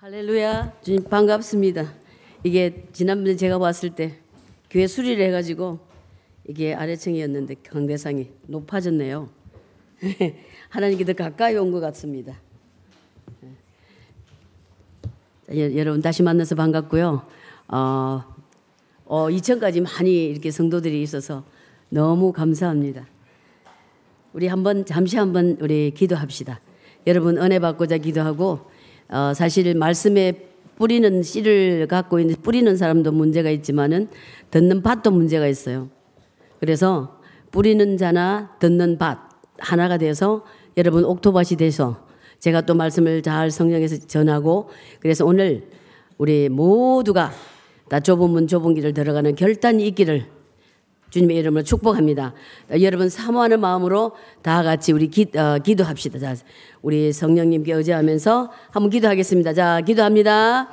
할렐루야. 주님 반갑습니다. 이게 지난번에 제가 봤을 때 교회 수리를 해가지고 이게 아래층이었는데 강대상이 높아졌네요. 하나님께 더 가까이 온 것 같습니다. 예, 여러분 다시 만나서 반갑고요. 어, 어, 2천까지 많이 이렇게 성도들이 있어서 너무 감사합니다. 우리 한번 잠시 한번 우리 기도합시다. 여러분 은혜 받고자 기도하고 어, 사실 말씀에 뿌리는 씨를 갖고 있는 뿌리는 사람도 문제가 있지만은 듣는 밭도 문제가 있어요. 그래서 뿌리는 자나 듣는 밭 하나가 돼서 여러분 옥토밭이 돼서 제가 또 말씀을 잘 성령에서 전하고 그래서 오늘 우리 모두가 다 좁은 문 좁은 길을 들어가는 결단이 있기를 주님의 이름으로 축복합니다. 여러분 사모하는 마음으로 다 같이 우리 기, 어, 기도합시다. 자, 우리 성령님께 의지하면서 한번 기도하겠습니다. 자, 기도합니다.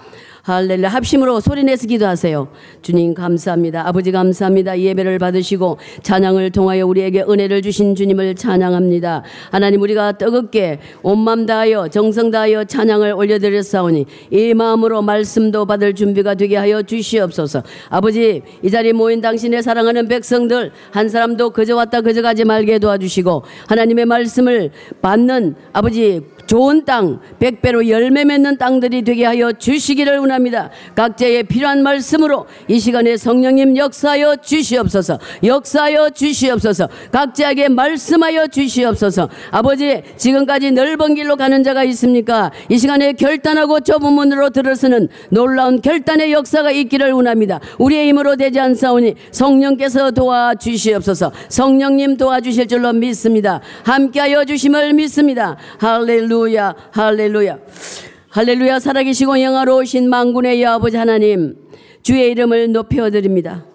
할렐루야. 합심으로 소리내서 기도하세요. 주님 감사합니다. 아버지 감사합니다. 예배를 받으시고 찬양을 통하여 우리에게 은혜를 주신 주님을 찬양합니다. 하나님 우리가 뜨겁게 온맘 다하여 정성 다하여 찬양을 올려드렸사오니 이 마음으로 말씀도 받을 준비가 되게 하여 주시옵소서. 아버지 이 자리에 모인 당신의 사랑하는 백성들 한 사람도 그저 왔다 그저 가지 말게 도와주시고 하나님의 말씀을 받는 아버지 좋은 땅, 백배로 열매 맺는 땅들이 되게 하여 주시기를 원합니다. 각자의 필요한 말씀으로 이 시간에 성령님 역사하여 주시옵소서. 역사하여 주시옵소서. 각자에게 말씀하여 주시옵소서. 아버지, 지금까지 넓은 길로 가는 자가 있습니까? 이 시간에 결단하고 좁은 문으로 들어서는 놀라운 결단의 역사가 있기를 원합니다. 우리의 힘으로 되지 않사오니 성령께서 도와주시옵소서. 성령님 도와주실 줄로 믿습니다. 함께하여 주심을 믿습니다. 할렐루야, 할렐루야. 할렐루야, 살아계시고 영화로우신 망군의 여아버지 하나님, 주의 이름을 높여드립니다.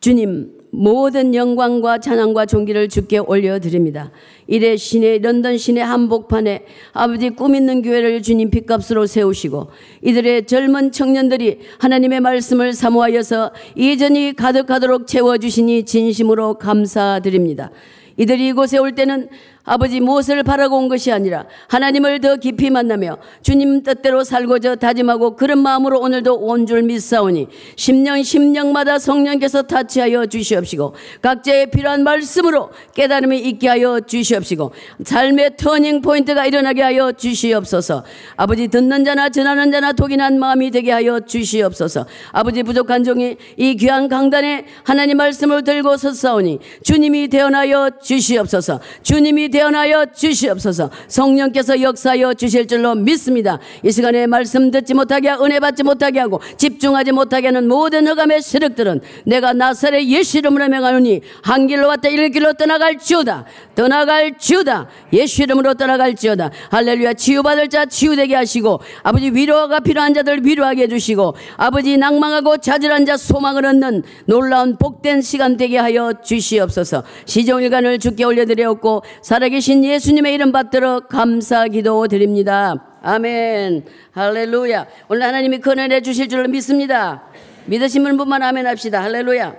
주님, 모든 영광과 찬양과 존귀를 주께 올려드립니다. 이래 시내 런던 시내 한복판에 아버지 꿈 있는 교회를 주님 빚값으로 세우시고 이들의 젊은 청년들이 하나님의 말씀을 사모하여서 예전이 가득하도록 채워주시니 진심으로 감사드립니다. 이들이 이곳에 올 때는 아버지 무엇을 바라고 온 것이 아니라 하나님을 더 깊이 만나며 주님 뜻대로 살고자 다짐하고 그런 마음으로 오늘도 온 줄 믿사오니 10년 10년마다 성령께서 touch하여 주시옵시고 각자의 필요한 말씀으로 깨달음이 있게 하여 주시옵시고 삶의 turning point가 일어나게 하여 주시옵소서. 아버지 듣는 자나 전하는 자나 동일한 마음이 되게 하여 주시옵소서. 아버지 부족한 종이 이 귀한 강단에 하나님 말씀을 들고 섰사오니 주님이 대언하여 주시옵소서. 주님이 대언하여 주시옵소서. 성령께서 역사하여 주실 줄로 믿습니다. 이 시간에 말씀 듣지 못하게 은혜 받지 못하게 하고 집중하지 못하게 하는 모든 흑암의 세력들은 내가 나사렛 예수 이름으로 명하노니 한 길로 왔다 일 길로 떠나갈 지오다. 떠나갈 지오다. 예수 이름으로 떠나갈 지오다. 할렐루야. 치유받을 자 치유되게 하시고 아버지 위로가 필요한 자들 위로하게 해주시고 아버지 낭망하고 좌절한 자 소망을 얻는 놀라운 복된 시간 되게 하여 주시옵소서. 시종일관을 주께 올려드렸고 살아 계신 예수님의 이름 받들어 감사 기도 드립니다. 아멘. 할렐루야. 오늘 하나님이 큰 은혜 주실 줄 믿습니다. 믿으시는 분만 아멘 합시다. 할렐루야.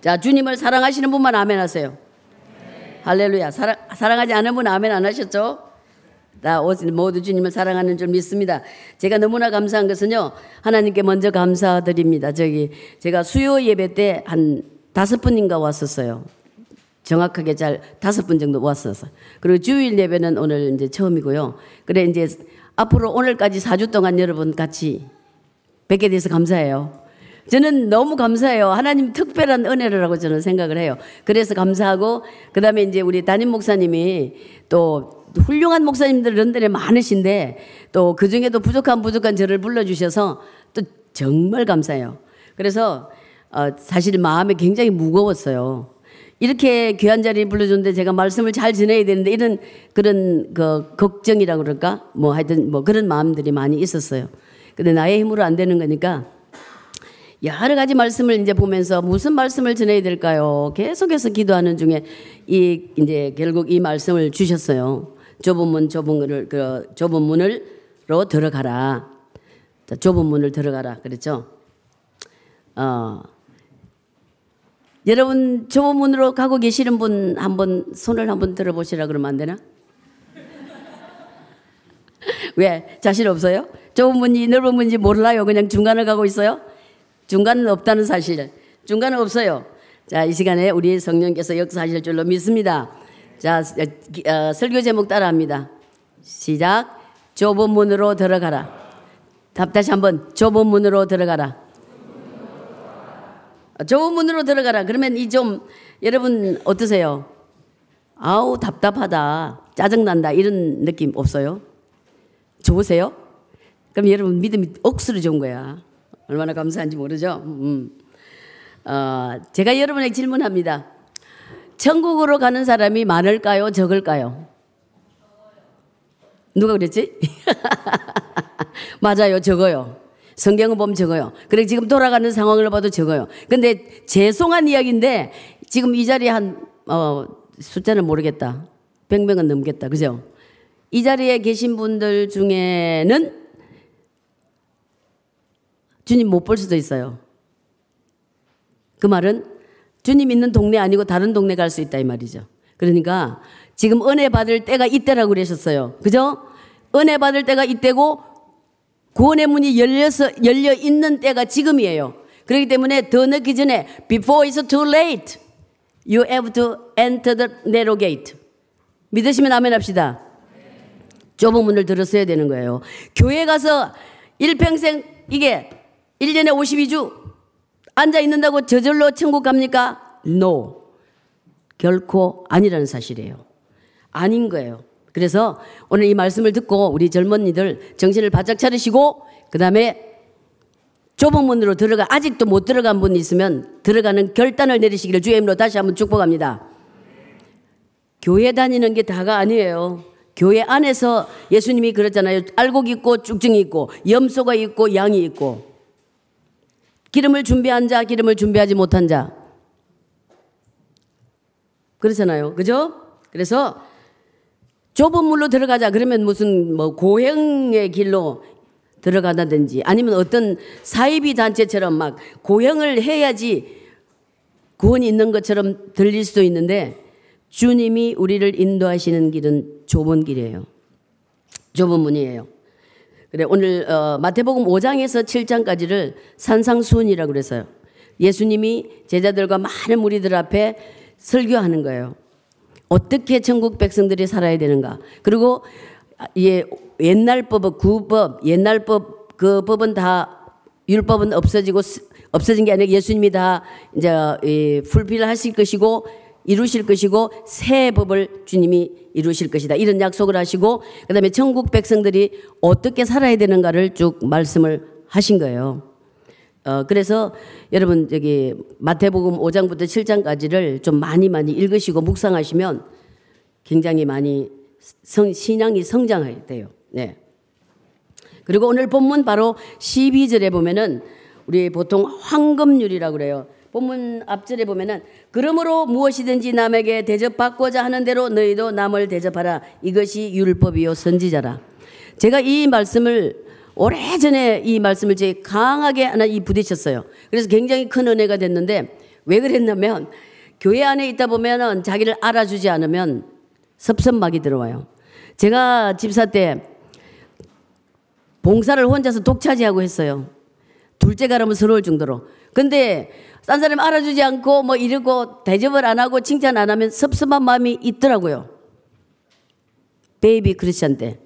자, 주님을 사랑하시는 분만 아멘 하세요. 할렐루야. 사랑, 사랑하지 않은 분 아멘 안 하셨죠? 다 모두 주님을 사랑하는 줄 믿습니다. 제가 너무나 감사한 것은요, 하나님께 먼저 감사드립니다. 저기, 제가 수요 예배 때 한 다섯 분인가 왔었어요. 정확하게 잘 다섯 분 정도 왔어서. 그리고 주일 예배는 오늘 이제 처음이고요. 그래 이제 앞으로 오늘까지 4주 동안 여러분 같이 뵙게 돼서 감사해요. 저는 너무 감사해요. 하나님 특별한 은혜라고 저는 생각을 해요. 그래서 감사하고 그다음에 이제 우리 담임 목사님이 또 훌륭한 목사님들 런던에 많으신데 또 그 중에도 부족한 부족한 저를 불러주셔서 또 정말 감사해요. 그래서 어, 사실 마음이 굉장히 무거웠어요. 이렇게 귀한 자리 불러줬는데 제가 말씀을 잘 전해야 되는데 이런 그런 그 걱정이라 그럴까? 뭐 하여튼 뭐 그런 마음들이 많이 있었어요. 근데 나의 힘으로 안 되는 거니까 여러 가지 말씀을 이제 보면서 무슨 말씀을 전해야 될까요? 계속해서 기도하는 중에 이 이제 결국 이 말씀을 주셨어요. 좁은 문 좁은 문을 그 좁은 문을로 들어가라. 좁은 문을 들어가라. 그랬죠? 어. 여러분 좁은 문으로 가고 계시는 분 한번 손을 한번 들어보시라 그러면 안 되나? 왜? 자신 없어요? 좁은 문이 넓은 문인지 몰라요. 그냥 중간을 가고 있어요? 중간은 없다는 사실. 중간은 없어요. 자, 이 시간에 우리 성령께서 역사하실 줄로 믿습니다. 자, 어, 설교 제목 따라합니다. 시작. 좁은 문으로 들어가라. 답 다시 한번 좁은 문으로 들어가라. 좁은 문으로 들어가라. 그러면 이 좀 여러분 어떠세요? 아우 답답하다, 짜증난다 이런 느낌 없어요? 좋으세요? 그럼 여러분 믿음이 억수로 좋은 거야. 얼마나 감사한지 모르죠? 음. 어, 제가 여러분에게 질문합니다. 천국으로 가는 사람이 많을까요? 적을까요? 누가 그랬지? 맞아요. 적어요. 성경을 보면 적어요. 그래 지금 돌아가는 상황을 봐도 적어요. 근데 죄송한 이야기인데 지금 이 자리에 한 어, 숫자는 모르겠다. 100명은 넘겠다. 그죠? 이 자리에 계신 분들 중에는 주님 못 볼 수도 있어요. 그 말은 주님 있는 동네 아니고 다른 동네 갈 수 있다 이 말이죠. 그러니까 지금 은혜 받을 때가 이때라고 그러셨어요. 그죠? 은혜 받을 때가 이때고 구원의 문이 열려서 열려 있는 때가 지금이에요. 그렇기 때문에 더 늦기 전에 before it's too late you have to enter the narrow gate. 믿으시면 아멘 합시다. 좁은 문을 들었어야 되는 거예요. 교회 가서 일평생 이게 1년에 52주 앉아 있는다고 저절로 천국 갑니까? No. 결코 아니라는 사실이에요. 아닌 거예요. 그래서 오늘 이 말씀을 듣고 우리 젊은이들 정신을 바짝 차리시고 그 다음에 좁은 문으로 들어가 아직도 못 들어간 분이 있으면 들어가는 결단을 내리시기를 주의 이름으로 다시 한번 축복합니다. 교회 다니는 게 다가 아니에요. 교회 안에서 예수님이 그랬잖아요. 알곡 있고 쭉증이 있고 염소가 있고 양이 있고 기름을 준비한 자, 기름을 준비하지 못한 자. 그렇잖아요. 그죠? 그래서 좁은 물로 들어가자. 그러면 무슨 뭐 고행의 길로 들어가다든지 아니면 어떤 사이비 단체처럼 막 고행을 해야지 구원이 있는 것처럼 들릴 수도 있는데 주님이 우리를 인도하시는 길은 좁은 길이에요. 좁은 문이에요. 그래 오늘 어, 마태복음 5장에서 7장까지를 산상수훈이라고 그랬어요. 예수님이 제자들과 많은 무리들 앞에 설교하는 거예요. 어떻게 천국 백성들이 살아야 되는가. 그리고 예, 옛날 법, 구법, 옛날 법, 그 법은 다 율법은 없어지고 없어진 게 아니라 예수님이 다 이제 이 풀필하실 것이고 이루실 것이고 새 법을 주님이 이루실 것이다. 이런 약속을 하시고 그다음에 천국 백성들이 어떻게 살아야 되는가를 쭉 말씀을 하신 거예요. 어, 그래서 여러분 저기 마태복음 5장부터 7장까지를 좀 많이 많이 읽으시고 묵상하시면 굉장히 많이 성, 신앙이 성장해야 돼요. 네. 그리고 오늘 본문 바로 12절에 보면은 우리 보통 황금률이라고 그래요. 본문 앞절에 보면은 그러므로 무엇이든지 남에게 대접받고자 하는 대로 너희도 남을 대접하라. 이것이 율법이요 선지자라. 제가 이 말씀을 오래전에 이 말씀을 제 강하게 하나 이 부딪혔어요. 그래서 굉장히 큰 은혜가 됐는데 왜 그랬냐면 교회 안에 있다 보면은 자기를 알아주지 않으면 섭섭막이 들어와요. 제가 집사 때 봉사를 혼자서 독차지하고 했어요. 둘째 가라면 서러울 정도로. 근데 딴 사람 알아주지 않고 뭐 이러고 대접을 안 하고 칭찬 안 하면 섭섭한 마음이 있더라고요. 베이비 크리스찬 때.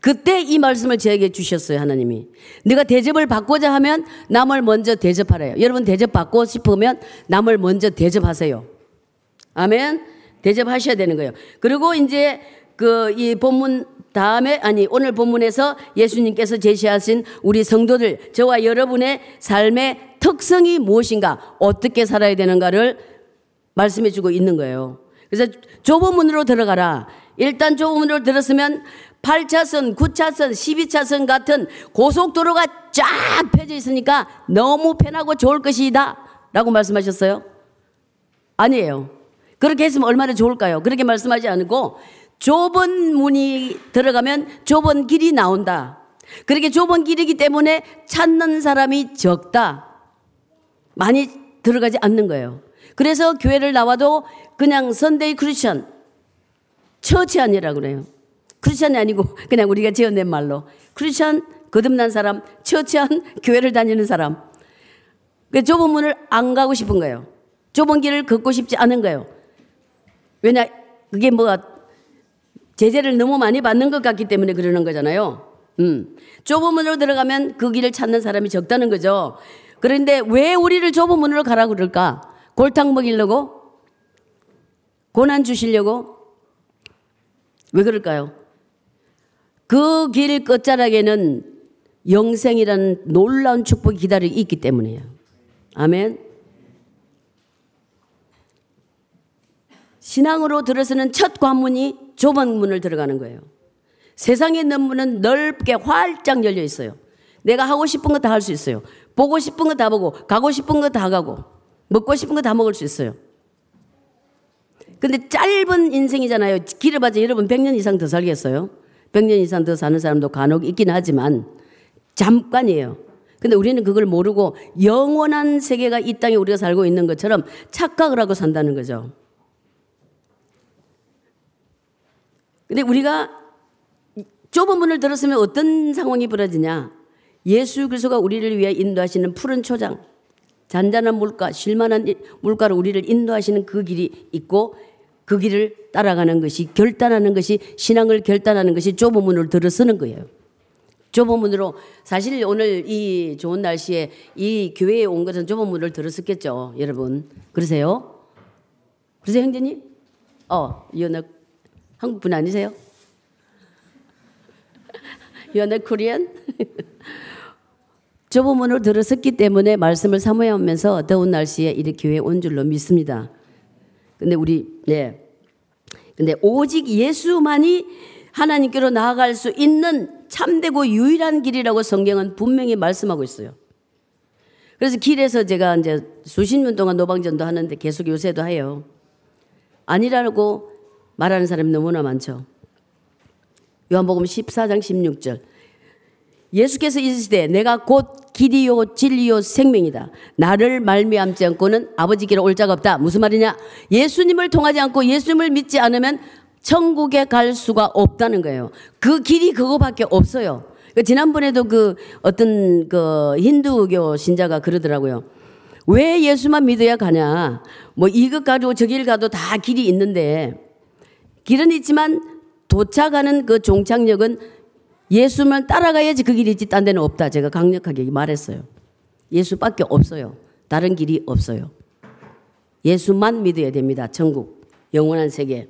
그때 이 말씀을 저에게 주셨어요, 하나님이. 네가 대접을 받고자 하면 남을 먼저 대접하래요. 여러분 대접 받고 싶으면 남을 먼저 대접하세요. 아멘. 대접하셔야 되는 거예요. 그리고 이제 그 이 본문 다음에 아니 오늘 본문에서 예수님께서 제시하신 우리 성도들 저와 여러분의 삶의 특성이 무엇인가 어떻게 살아야 되는가를 말씀해 주고 있는 거예요. 그래서 좁은 문으로 들어가라. 일단 좁은 문으로 들었으면 8차선, 9차선, 12차선 같은 고속도로가 쫙 펴져 있으니까 너무 편하고 좋을 것이다. 라고 말씀하셨어요? 아니에요. 그렇게 했으면 얼마나 좋을까요? 그렇게 말씀하지 않고 좁은 문이 들어가면 좁은 길이 나온다. 그렇게 좁은 길이기 때문에 찾는 사람이 적다. 많이 들어가지 않는 거예요. 그래서 교회를 나와도 그냥 Sunday 크리스천, churchian이라 그래요. 크리스천이 아니고 그냥 우리가 지어낸 말로 크리스천 거듭난 사람, churchian 교회를 다니는 사람. 그 좁은 문을 안 가고 싶은 거예요. 좁은 길을 걷고 싶지 않은 거예요. 왜냐 그게 뭐가 제재를 너무 많이 받는 것 같기 때문에 그러는 거잖아요. 음. 좁은 문으로 들어가면 그 길을 찾는 사람이 적다는 거죠. 그런데 왜 우리를 좁은 문으로 가라고 그럴까? 골탕 먹이려고? 고난 주시려고? 왜 그럴까요? 그 길 끝자락에는 영생이라는 놀라운 축복이 기다리고 있기 때문이에요. 아멘. 신앙으로 들어서는 첫 관문이 좁은 문을 들어가는 거예요. 세상에 있는 문은 넓게 활짝 열려 있어요. 내가 하고 싶은 거 다 할 수 있어요. 보고 싶은 거 다 보고, 가고 싶은 거 다 가고, 먹고 싶은 거 다 먹을 수 있어요. 근데 짧은 인생이잖아요. 길어봐자 여러분 100년 이상 더 살겠어요. 100년 이상 더 사는 사람도 간혹 있긴 하지만 잠깐이에요. 근데 우리는 그걸 모르고 영원한 세계가 이 땅에 우리가 살고 있는 것처럼 착각을 하고 산다는 거죠. 근데 우리가 좁은 문을 들었으면 어떤 상황이 벌어지냐? 예수 그리스도가 우리를 위해 인도하시는 푸른 초장, 잔잔한 물가, 쉴만한 물가로 우리를 인도하시는 그 길이 있고 그 길을 따라가는 것이 결단하는 것이 신앙을 결단하는 것이 좁은 문을 들어서는 거예요. 좁은 문으로 사실 오늘 이 좋은 날씨에 이 교회에 온 것은 좁은 문을 들었었겠죠, 여러분. 그러세요? 그러세요, 형제님? 어, 연어 한국 분 아니세요? 연어 코리안? 좁은 문을 들었었기 때문에 말씀을 사모하면서 더운 날씨에 이렇게 교회에 온 줄로 믿습니다. 근데 우리, 네. 근데 오직 예수만이 하나님께로 나아갈 수 있는 참되고 유일한 길이라고 성경은 분명히 말씀하고 있어요. 그래서 길에서 제가 이제 수십 년 동안 노방전도 하는데 계속 요새도 해요. 아니라고 말하는 사람이 너무나 많죠. 요한복음 14장 16절. 예수께서 이르시되 내가 곧 길이요 진리요 생명이다. 나를 말미암지 않고는 아버지께로 올 자가 없다. 무슨 말이냐? 예수님을 통하지 않고 예수님을 믿지 않으면 천국에 갈 수가 없다는 거예요. 그 길이 그거밖에 없어요. 그 지난번에도 그 어떤 그 힌두교 신자가 그러더라고요. 왜 예수만 믿어야 가냐? 뭐 이것 가지고 저길 가도 다 길이 있는데 길은 있지만 도착하는 그 종착역은 예수만 따라가야지 그 길이 있지 딴 데는 없다. 제가 강력하게 말했어요. 예수밖에 없어요. 다른 길이 없어요. 예수만 믿어야 됩니다. 천국, 영원한 세계.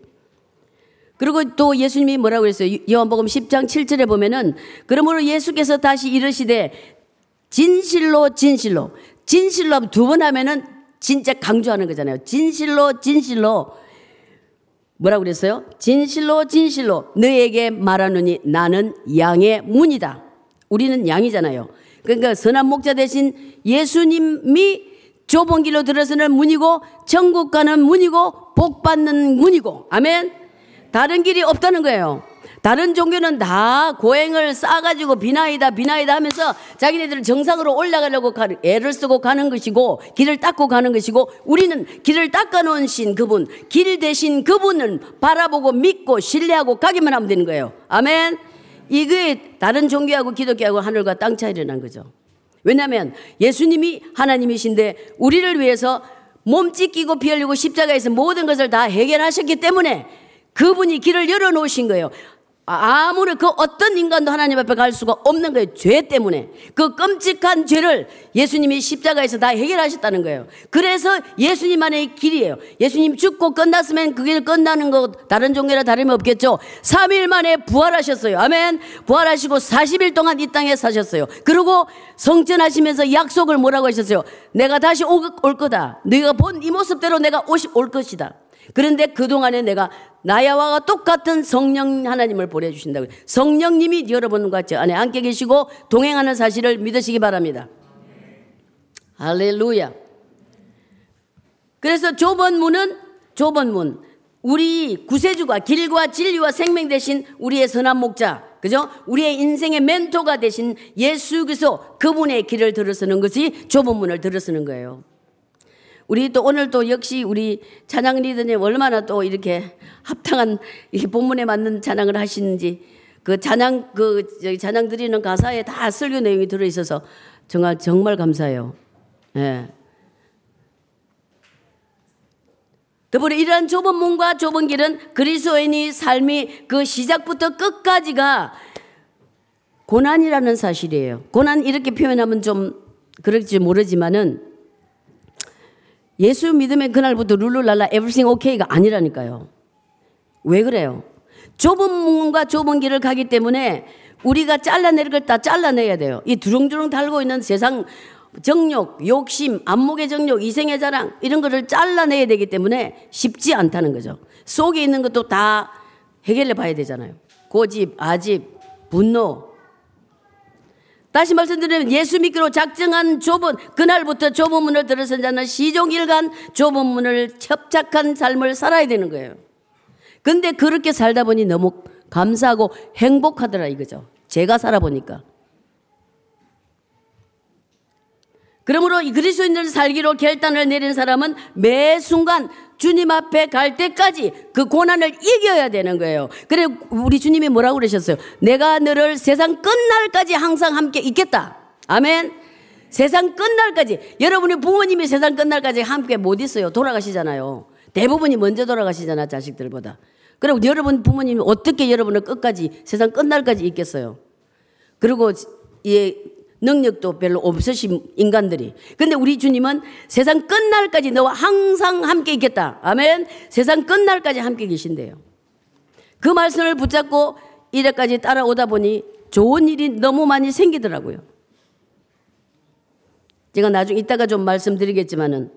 그리고 또 예수님이 뭐라고 그랬어요? 요한복음 10장 7절에 보면은 그러므로 예수께서 다시 이르시되 진실로 진실로 진실로 두 번 하면은 진짜 강조하는 거잖아요. 진실로 진실로 뭐라고 그랬어요? 진실로 진실로 너에게 말하노니 나는 양의 문이다. 우리는 양이잖아요. 그러니까 선한 목자 대신 예수님이 좁은 길로 들어서는 문이고 천국 가는 문이고 복 받는 문이고 아멘. 다른 길이 없다는 거예요. 다른 종교는 다 고행을 쌓아가지고 비나이다 비나이다 하면서 자기네들은 정상으로 올라가려고 애를 쓰고 가는 것이고 길을 닦고 가는 것이고 우리는 길을 닦아놓은 신 그분 길 대신 그분을 바라보고 믿고 신뢰하고 가기만 하면 되는 거예요. 아멘. 이게 다른 종교하고 기독교하고 하늘과 땅 차이라는 거죠. 왜냐하면 예수님이 하나님이신데 우리를 위해서 몸 찢기고 피 흘리고 십자가에서 모든 것을 다 해결하셨기 때문에 그분이 길을 열어놓으신 거예요. 아무리 그 어떤 인간도 하나님 앞에 갈 수가 없는 거예요. 죄 때문에. 그 끔찍한 죄를 예수님이 십자가에서 다 해결하셨다는 거예요. 그래서 예수님만의 길이에요. 예수님 죽고 끝났으면 그게 끝나는 거 다른 종교라 다름이 없겠죠. 3일 만에 부활하셨어요. 아멘. 부활하시고 40일 동안 이 땅에 사셨어요. 그리고 성전하시면서 약속을 뭐라고 하셨어요? 내가 다시 올 거다. 네가 본 이 모습대로 내가 올 것이다. 그런데 그동안에 내가 나야와 똑같은 성령 하나님을 보내주신다고. 성령님이 여러분과 저 안에 함께 계시고 동행하는 사실을 믿으시기 바랍니다. 할렐루야. 그래서 좁은 문은 좁은 문. 우리 구세주가 길과 진리와 생명 대신 우리의 선한 목자. 그죠? 우리의 인생의 멘토가 되신 예수 그리스도 그분의 길을 들어서는 것이 좁은 문을 들어서는 거예요. 우리 또 오늘 또 역시 우리 찬양 리더님 얼마나 또 이렇게 합당한 이 본문에 맞는 찬양을 하시는지 그 찬양 그 찬양 드리는 가사에 다 설교 내용이 들어 있어서 정말 정말 감사해요. 예. 더불어 이러한 좁은 문과 좁은 길은 그리스도인이 삶이 그 시작부터 끝까지가 고난이라는 사실이에요. 고난 이렇게 표현하면 좀 그럴지 모르지만은 예수 믿으면 그날부터 룰루랄라 everything okay가 아니라니까요. 왜 그래요? 좁은 문과 좁은 길을 가기 때문에 우리가 잘라낼 걸다 잘라내야 돼요. 이 두렁두렁 달고 있는 세상 정욕, 욕심, 안목의 정욕, 이생의 자랑 이런 거를 잘라내야 되기 때문에 쉽지 않다는 거죠. 속에 있는 것도 다 해결해 봐야 되잖아요. 고집, 아집, 분노. 다시 말씀드리면 예수 믿기로 작정한 좁은 그날부터 좁은 문을 들어선 자는 시종일관 좁은 문을 협착한 삶을 살아야 되는 거예요. 근데 그렇게 살다 보니 너무 감사하고 행복하더라 이거죠. 제가 살아보니까. 그러므로 그리스도인들 살기로 결단을 내린 사람은 매 순간 주님 앞에 갈 때까지 그 고난을 이겨야 되는 거예요. 그래 우리 주님이 뭐라고 그러셨어요? 내가 너를 세상 끝날까지 항상 함께 있겠다. 아멘. 세상 끝날까지 여러분이 부모님이 세상 끝날까지 함께 못 있어요. 돌아가시잖아요. 대부분이 먼저 돌아가시잖아 자식들보다. 그리고 여러분 부모님이 어떻게 여러분을 끝까지 세상 끝날까지 있겠어요? 그리고 예, 능력도 별로 없으신 인간들이. 근데 우리 주님은 세상 끝날까지 너와 항상 함께 있겠다. 아멘. 세상 끝날까지 함께 계신대요. 그 말씀을 붙잡고 이래까지 따라오다 보니 좋은 일이 너무 많이 생기더라고요. 제가 나중에 이따가 좀 말씀드리겠지만은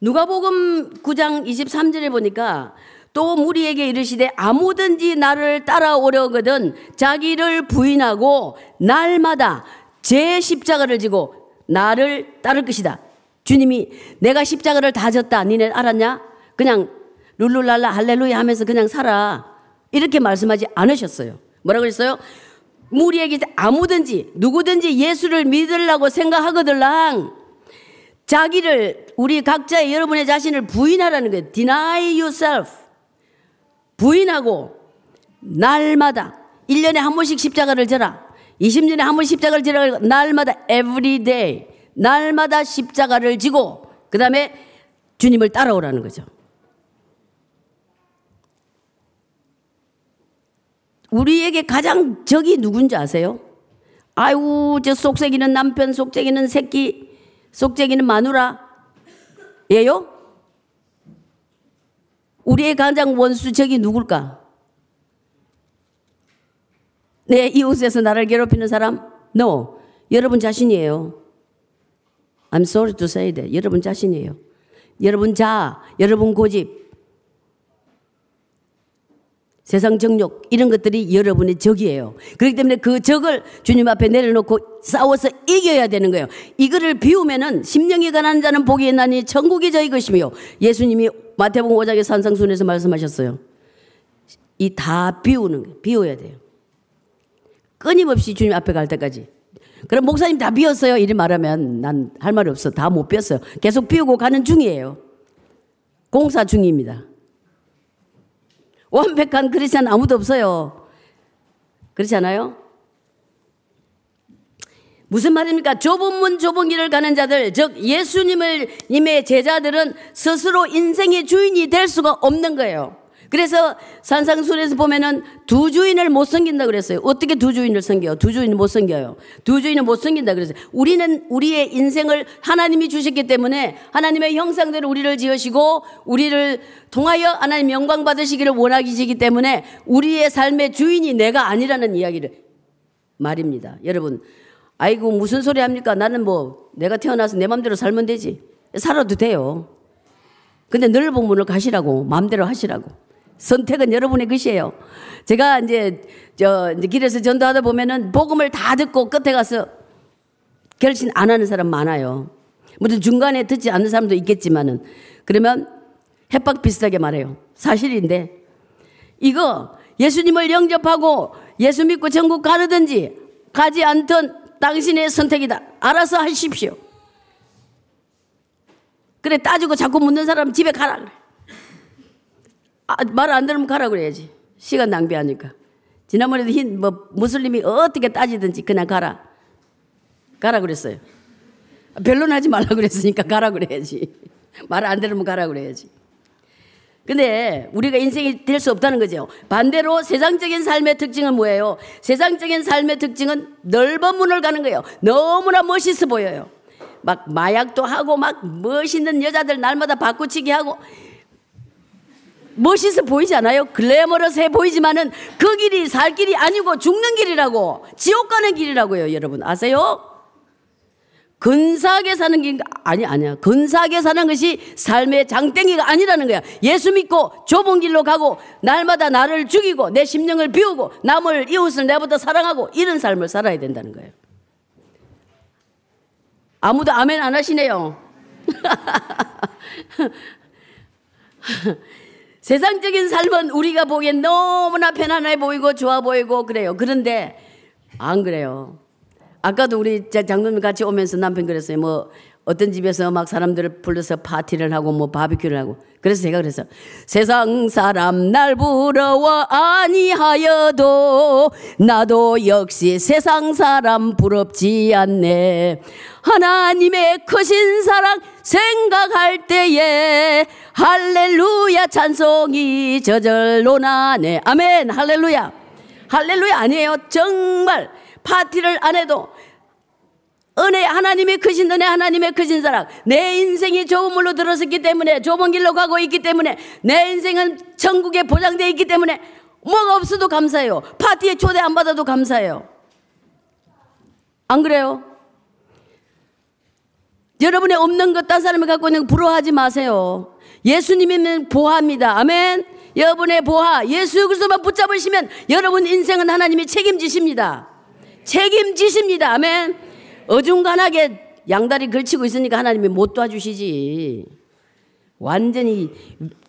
누가복음 9장 23절에 보니까 또 무리에게 이르시되 아무든지 나를 따라오려거든 자기를 부인하고 날마다 제 십자가를 지고 나를 따를 것이다. 주님이 내가 십자가를 다 졌다. 니네 알았냐? 그냥 룰루랄라 할렐루야 하면서 그냥 살아. 이렇게 말씀하지 않으셨어요. 뭐라고 그랬어요? 무리에게 아무든지 누구든지 예수를 믿으려고 생각하거들랑 자기를 우리 각자의 여러분의 자신을 부인하라는 거예요. Deny yourself. 부인하고 날마다 1년에 한 번씩 십자가를 져라. 20년에 한번 십자가를 지라 날마다 every day 날마다 십자가를 지고 그다음에 주님을 따라오라는 거죠. 우리에게 가장 적이 누군지 아세요? 아이고 저 속색이는 남편, 속색이는 새끼, 속색이는 마누라 예요? 우리의 가장 원수 적이 누굴까? 내 이웃에서 나를 괴롭히는 사람? No. 여러분 자신이에요. I'm sorry to say that. 여러분 자신이에요. 여러분 자, 여러분 고집, 세상 정욕 이런 것들이 여러분의 적이에요. 그렇기 때문에 그 적을 주님 앞에 내려놓고 싸워서 이겨야 되는 거예요. 이거를 비우면은 심령이 가난 자는 복이 있나니 천국이 저희 것이며 예수님이 마태복음 5장의 산상순에서 말씀하셨어요. 이 다 비우는 거예요. 비워야 돼요. 끊임없이 주님 앞에 갈 때까지. 그럼 목사님 다 비웠어요. 이리 말하면 난 할 말이 없어. 다 못 비웠어요. 계속 비우고 가는 중이에요. 공사 중입니다. 완벽한 크리스찬 아무도 없어요. 그렇지 않아요? 무슨 말입니까? 좁은 문 좁은 길을 가는 자들, 즉 예수님을 님의 제자들은 스스로 인생의 주인이 될 수가 없는 거예요. 그래서 산상순에서 보면은 두 주인을 못 섬긴다 그랬어요. 어떻게 두 주인을 섬겨요? 두 주인을 못 섬겨요. 두 주인을 못 섬긴다 그랬어요. 우리는 우리의 인생을 하나님이 주셨기 때문에 하나님의 형상대로 우리를 지으시고 우리를 통하여 하나님 영광 받으시기를 원하시기 때문에 우리의 삶의 주인이 내가 아니라는 이야기를 말입니다. 여러분, 아이고 무슨 소리 합니까? 나는 뭐 내가 태어나서 내 맘대로 살면 되지. 살아도 돼요. 근데 넓은 문을 가시라고 마음대로 하시라고. 선택은 여러분의 것이에요. 제가 이제 저 이제 길에서 전도하다 보면은 복음을 다 듣고 끝에 가서 결심 안 하는 사람 많아요. 무슨 중간에 듣지 않는 사람도 있겠지만은 그러면 해박 비슷하게 말해요. 사실인데 이거 예수님을 영접하고 예수 믿고 전국 가르든지 가지 않던 당신의 선택이다. 알아서 하십시오. 그래 따지고 자꾸 묻는 사람 집에 가라. 아, 말안 들으면 가라 그래야지. 시간 낭비하니까. 지난번에도 흰, 뭐, 무슬림이 어떻게 따지든지 그냥 가라. 가라 그랬어요. 변론 하지 말라 그랬으니까 가라 그래야지. 말 안 들으면 가라 그래야지. 근데 우리가 인생이 될 수 없다는 거죠. 반대로 세상적인 삶의 특징은 뭐예요? 세상적인 삶의 특징은 넓은 문을 가는 거예요. 너무나 멋있어 보여요. 막 마약도 하고 막 멋있는 여자들 날마다 바꾸치기 하고 멋있어 보이지 않아요? 글래머러스해 보이지만은 그 길이 살 길이 아니고 죽는 길이라고 지옥 가는 길이라고요, 여러분 아세요? 근사하게 사는 게 아니 아니야. 근사하게 사는 것이 삶의 장땡이가 아니라는 거야. 예수 믿고 좁은 길로 가고 날마다 나를 죽이고 내 심령을 비우고 남을 이웃을 내보다 사랑하고 이런 삶을 살아야 된다는 거예요. 아무도 아멘 안 하시네요. 세상적인 삶은 우리가 보기엔 너무나 편안해 보이고 좋아 보이고 그래요. 그런데 안 그래요. 아까도 우리 장로님 같이 오면서 남편 그랬어요. 뭐 어떤 집에서 막 사람들을 불러서 파티를 하고 뭐 바비큐를 하고. 그래서 제가 그래서 세상 사람 날 부러워 아니하여도 나도 역시 세상 사람 부럽지 않네. 하나님의 크신 사랑 생각할 때에 할렐루야 찬송이 저절로 나네. 아멘. 할렐루야. 할렐루야 아니에요. 정말 파티를 안 해도 은혜 하나님의 크신 은혜 하나님의 크신 사랑. 내 인생이 좁은 물로 들어섰기 때문에 좁은 길로 가고 있기 때문에 내 인생은 천국에 보장되어 있기 때문에 뭐가 없어도 감사해요. 파티에 초대 안 받아도 감사해요. 안 그래요? 여러분의 없는 것 딴 사람이 갖고 있는 거 부러워하지 마세요. 예수님이면 보합니다. 아멘. 여러분의 보하 예수 그리스도만 붙잡으시면 여러분 인생은 하나님이 책임지십니다. 책임지십니다. 아멘 어중간하게 양다리 걸치고 있으니까 하나님이 못 도와주시지. 완전히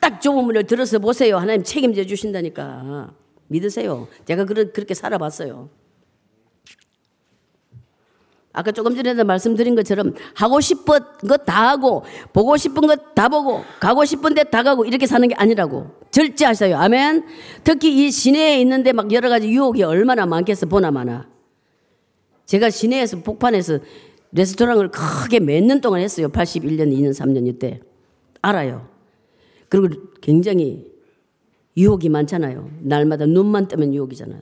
딱 좁은 문을 들어서 보세요. 하나님 책임져 주신다니까. 믿으세요. 제가 그렇게 살아봤어요. 아까 조금 전에도 말씀드린 것처럼 하고 싶은 것 다 하고 보고 싶은 것 다 보고 가고 싶은 데 다 가고 이렇게 사는 게 아니라고 절제하세요. 아멘. 특히 이 시내에 있는데 막 여러 가지 유혹이 얼마나 많겠어 보나 마나. 제가 시내에서 폭판에서 레스토랑을 크게 몇 년 동안 했어요. 81년, 2년, 3년 이때. 알아요. 그리고 굉장히 유혹이 많잖아요. 날마다 눈만 뜨면 유혹이잖아요.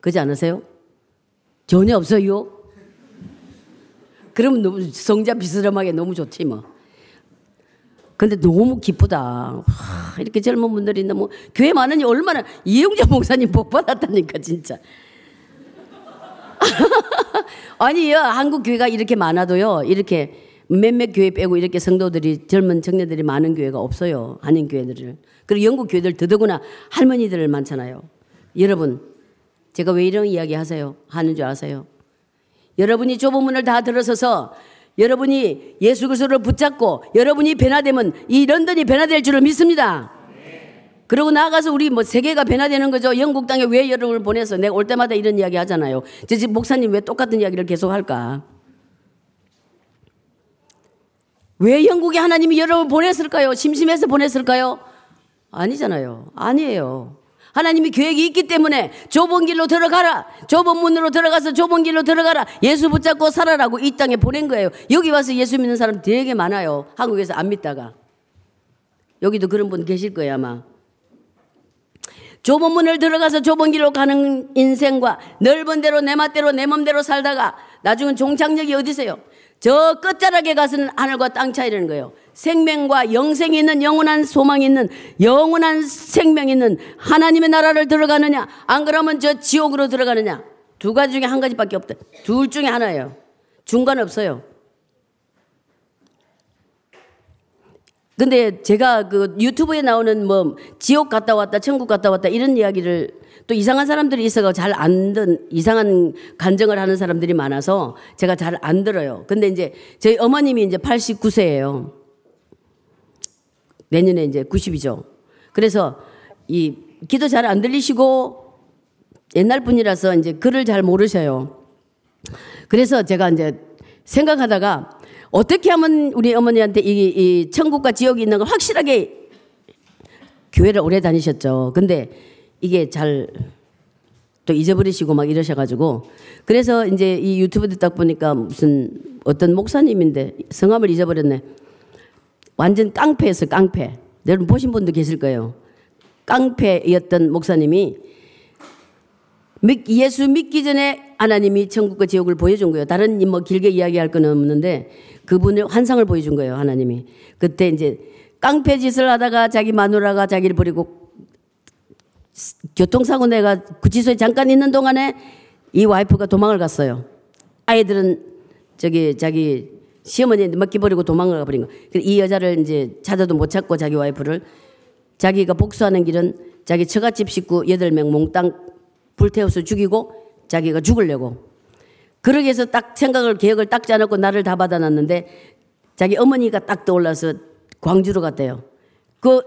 그지 않으세요? 전혀 없어요. 그러면 너무 성자 비스름하게 너무 좋지 뭐. 근데 너무 기쁘다. 와, 이렇게 젊은 분들이 너무 교회 많으니 얼마나 이용자 목사님 복 받았다니까 진짜. 아니요, 한국 교회가 이렇게 많아도요, 이렇게 몇몇 교회 빼고 이렇게 성도들이 젊은 청년들이 많은 교회가 없어요. 한인 교회들을. 그리고 영국 교회들 더더구나 할머니들 많잖아요. 여러분, 제가 왜 이런 이야기 하세요? 하는 줄 아세요? 여러분이 좁은 문을 다 들어서서 여러분이 예수 그리스도를 붙잡고 여러분이 변화되면 이 런던이 변화될 줄을 믿습니다. 그러고 나가서 우리 뭐 세계가 변화되는 거죠. 영국 땅에 왜 여러분을 보내서 내가 올 때마다 이런 이야기 하잖아요. 제 집 목사님 왜 똑같은 이야기를 계속 할까? 왜 영국에 하나님이 여러분을 보냈을까요? 심심해서 보냈을까요? 아니잖아요. 아니에요. 하나님이 계획이 있기 때문에 좁은 길로 들어가라. 좁은 문으로 들어가서 좁은 길로 들어가라. 예수 붙잡고 살아라고 이 땅에 보낸 거예요. 여기 와서 예수 믿는 사람 되게 많아요. 한국에서 안 믿다가. 여기도 그런 분 계실 거예요, 아마. 좁은 문을 들어가서 좁은 길로 가는 인생과 넓은 대로 내 맛대로 내 맘대로 살다가 나중은 종착역이 어디세요? 저 끝자락에 가서는 하늘과 땅 차이라는 거예요. 생명과 영생이 있는 영원한 소망이 있는 영원한 생명이 있는 하나님의 나라를 들어가느냐 안 그러면 저 지옥으로 들어가느냐 두 가지 중에 한 가지밖에 없다. 둘 중에 하나예요. 중간 없어요. 근데 제가 그 유튜브에 나오는 뭐 지옥 갔다 왔다, 천국 갔다 왔다 이런 이야기를 또 이상한 사람들이 있어가 잘 안 듣, 이상한 간정을 하는 사람들이 많아서 제가 잘 안 들어요. 근데 이제 저희 어머님이 이제 89세예요. 내년에 이제 90이죠. 그래서 이 기도 잘 안 들리시고 옛날 분이라서 이제 글을 잘 모르셔요. 그래서 제가 이제 생각하다가 어떻게 하면 우리 어머니한테 이, 이 천국과 지옥이 있는 걸 확실하게 교회를 오래 다니셨죠. 근데 이게 잘 또 잊어버리시고 막 이러셔가지고 그래서 이제 이 유튜브 듣다 보니까 무슨 어떤 목사님인데 성함을 잊어버렸네. 완전 깡패였어 깡패. 여러분 보신 분도 계실 거예요. 깡패였던 목사님이 예수 믿기 전에 하나님이 천국과 지옥을 보여준 거예요. 다른 뭐 길게 이야기할 건 없는데 그분의 환상을 보여준 거예요. 하나님이. 그때 이제 깡패 짓을 하다가 자기 마누라가 자기를 버리고 교통사고 내가 구치소에 잠깐 있는 동안에 이 와이프가 도망을 갔어요. 아이들은 저기 자기 시어머니한테 맡겨버리고 도망을 가버린 거. 이 여자를 이제 찾아도 못 찾고 자기 와이프를 자기가 복수하는 길은 자기 처갓집 식구 여덟 명 몽땅 불태워서 죽이고 자기가 죽으려고. 그러기 위해서 딱 생각을 계획을 딱 짜놓고 나를 다 받아놨는데 자기 어머니가 딱 떠올라서 광주로 갔대요. 그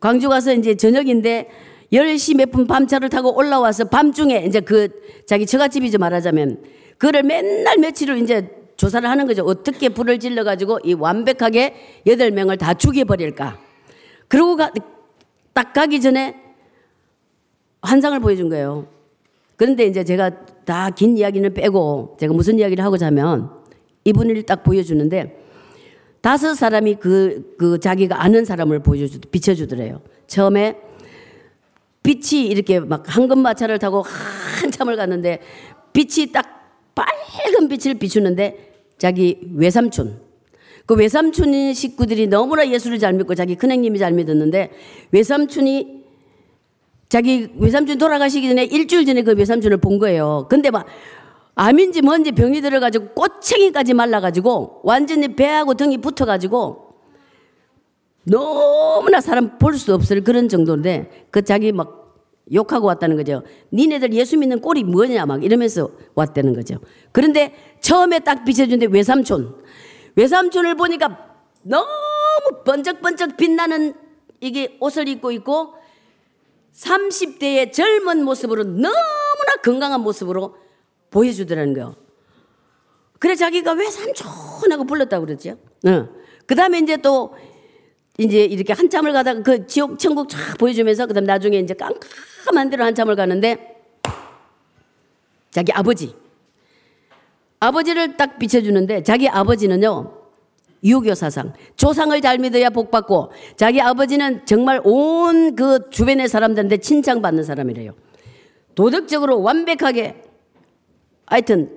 광주 가서 이제 저녁인데 10시 몇 분 밤차를 타고 올라와서 밤중에 이제 그 자기 처갓집이죠 말하자면 그를 맨날 며칠을 이제 조사를 하는 거죠. 어떻게 불을 질러 가지고 이 완벽하게 여덟 명을 다 죽여 버릴까. 그러고 가, 딱 가기 전에 환상을 보여준 거예요. 그런데 이제 제가 다 긴 이야기는 빼고 제가 무슨 이야기를 하고자 하면 이분을 딱 보여주는데 다섯 사람이 그, 그 자기가 아는 사람을 보여주, 비춰주더래요. 처음에 빛이 이렇게 막 황금마차를 타고 한참을 갔는데 빛이 딱 빨간 빛을 비추는데 자기 외삼촌. 그 외삼촌 식구들이 너무나 예수를 잘 믿고 자기 큰형님이 잘 믿었는데 외삼촌이 자기 외삼촌 돌아가시기 전에 일주일 전에 그 외삼촌을 본 거예요. 근데 막 암인지 뭔지 병이 들어가지고 꼬챙이까지 말라가지고 완전히 배하고 등이 붙어가지고 너무나 사람 볼 수 없을 그런 정도인데 그 자기 막 욕하고 왔다는 거죠. 니네들 예수 믿는 꼴이 뭐냐 막 이러면서 왔다는 거죠. 그런데 처음에 딱 비춰준데 외삼촌. 외삼촌을 보니까 너무 번쩍번쩍 빛나는 이게 옷을 입고 있고 30대의 젊은 모습으로 너무나 건강한 모습으로 보여주더라는 거요. 그래 자기가 왜 삼촌하고 불렀다고 그랬죠. 어. 그 다음에 이제 또 이제 이렇게 한참을 가다가 그 지옥 천국 쫙 보여주면서 그다음 나중에 이제 깜깜한 데로 한참을 가는데 자기 아버지 아버지를 딱 비춰주는데 자기 아버지는요 유교 사상. 조상을 잘 믿어야 복 받고 자기 아버지는 정말 온 그 주변의 사람들한테 칭찬받는 사람이래요. 도덕적으로 완벽하게 하여튼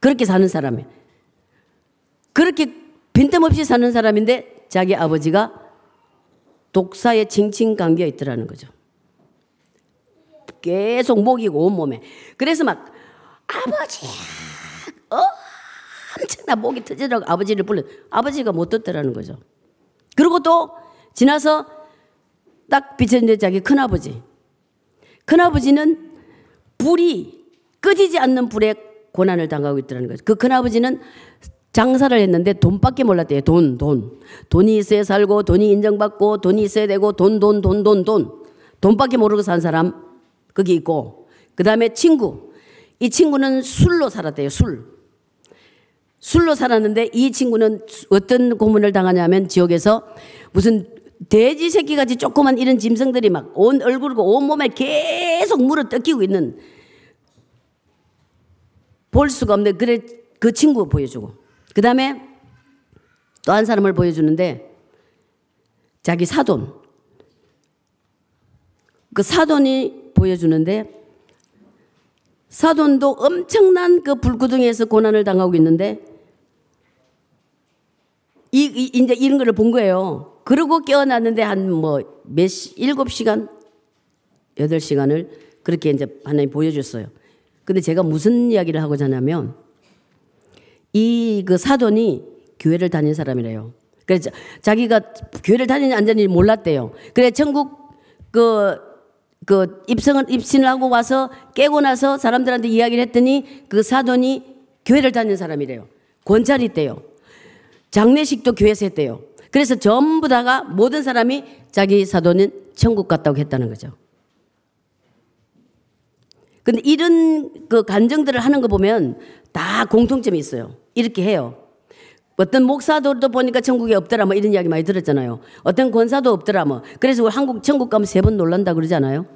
그렇게 사는 사람이에요. 그렇게 빈틈없이 사는 사람인데 자기 아버지가 독사에 칭칭 감겨 있더라는 거죠. 계속 목이고 온몸에. 그래서 막 아버지 어? 엄청나 목이 터지라고 아버지를 불러 아버지가 못 듣더라는 거죠. 그리고 또 지나서 딱 비춰진 자기 큰아버지. 큰아버지는 불이 꺼지지 않는 불에 고난을 당하고 있더라는 거죠. 그 큰아버지는 장사를 했는데 돈밖에 몰랐대요. 돈, 돈. 돈이 있어야 살고, 돈이 인정받고, 돈이 있어야 되고, 돈, 돈, 돈, 돈, 돈. 돈밖에 모르고 산 사람, 거기 있고. 그 다음에 친구. 이 친구는 술로 살았대요, 술. 술로 살았는데 이 친구는 어떤 고문을 당하냐면 지옥에서 무슨 돼지 새끼 같이 조그만 이런 짐승들이 막 온 얼굴과 온 몸에 계속 물어 뜯기고 있는 볼 수가 없는 그래 그 친구 보여주고. 그 다음에 또 한 사람을 보여주는데 자기 사돈. 그 사돈이 보여주는데 사돈도 엄청난 그 불구덩이에서 고난을 당하고 있는데 이, 이 이제 이런 거를 본 거예요. 그러고 깨어났는데 한 뭐 몇 시, 일곱 시간, 여덟 시간을 그렇게 이제 하나님 보여줬어요. 근데 제가 무슨 이야기를 하고자 하냐면 이 그 사돈이 교회를 다닌 사람이래요. 그래서 자기가 교회를 다니는 안전히 몰랐대요. 그래 전국 그, 그 입성을, 입신을 하고 와서 깨고 나서 사람들한테 이야기를 했더니 그 사돈이 교회를 다니는 사람이래요. 권찰이 있대요. 장례식도 교회에서 했대요. 그래서 전부 다가 모든 사람이 자기 사도는 천국 갔다고 했다는 거죠. 근데 이런 그 간정들을 하는 거 보면 다 공통점이 있어요. 이렇게 해요. 어떤 목사들도 보니까 천국에 없더라 뭐 이런 이야기 많이 들었잖아요. 어떤 권사도 없더라 뭐. 그래서 우리 한국 천국 가면 세 번 놀란다 그러잖아요.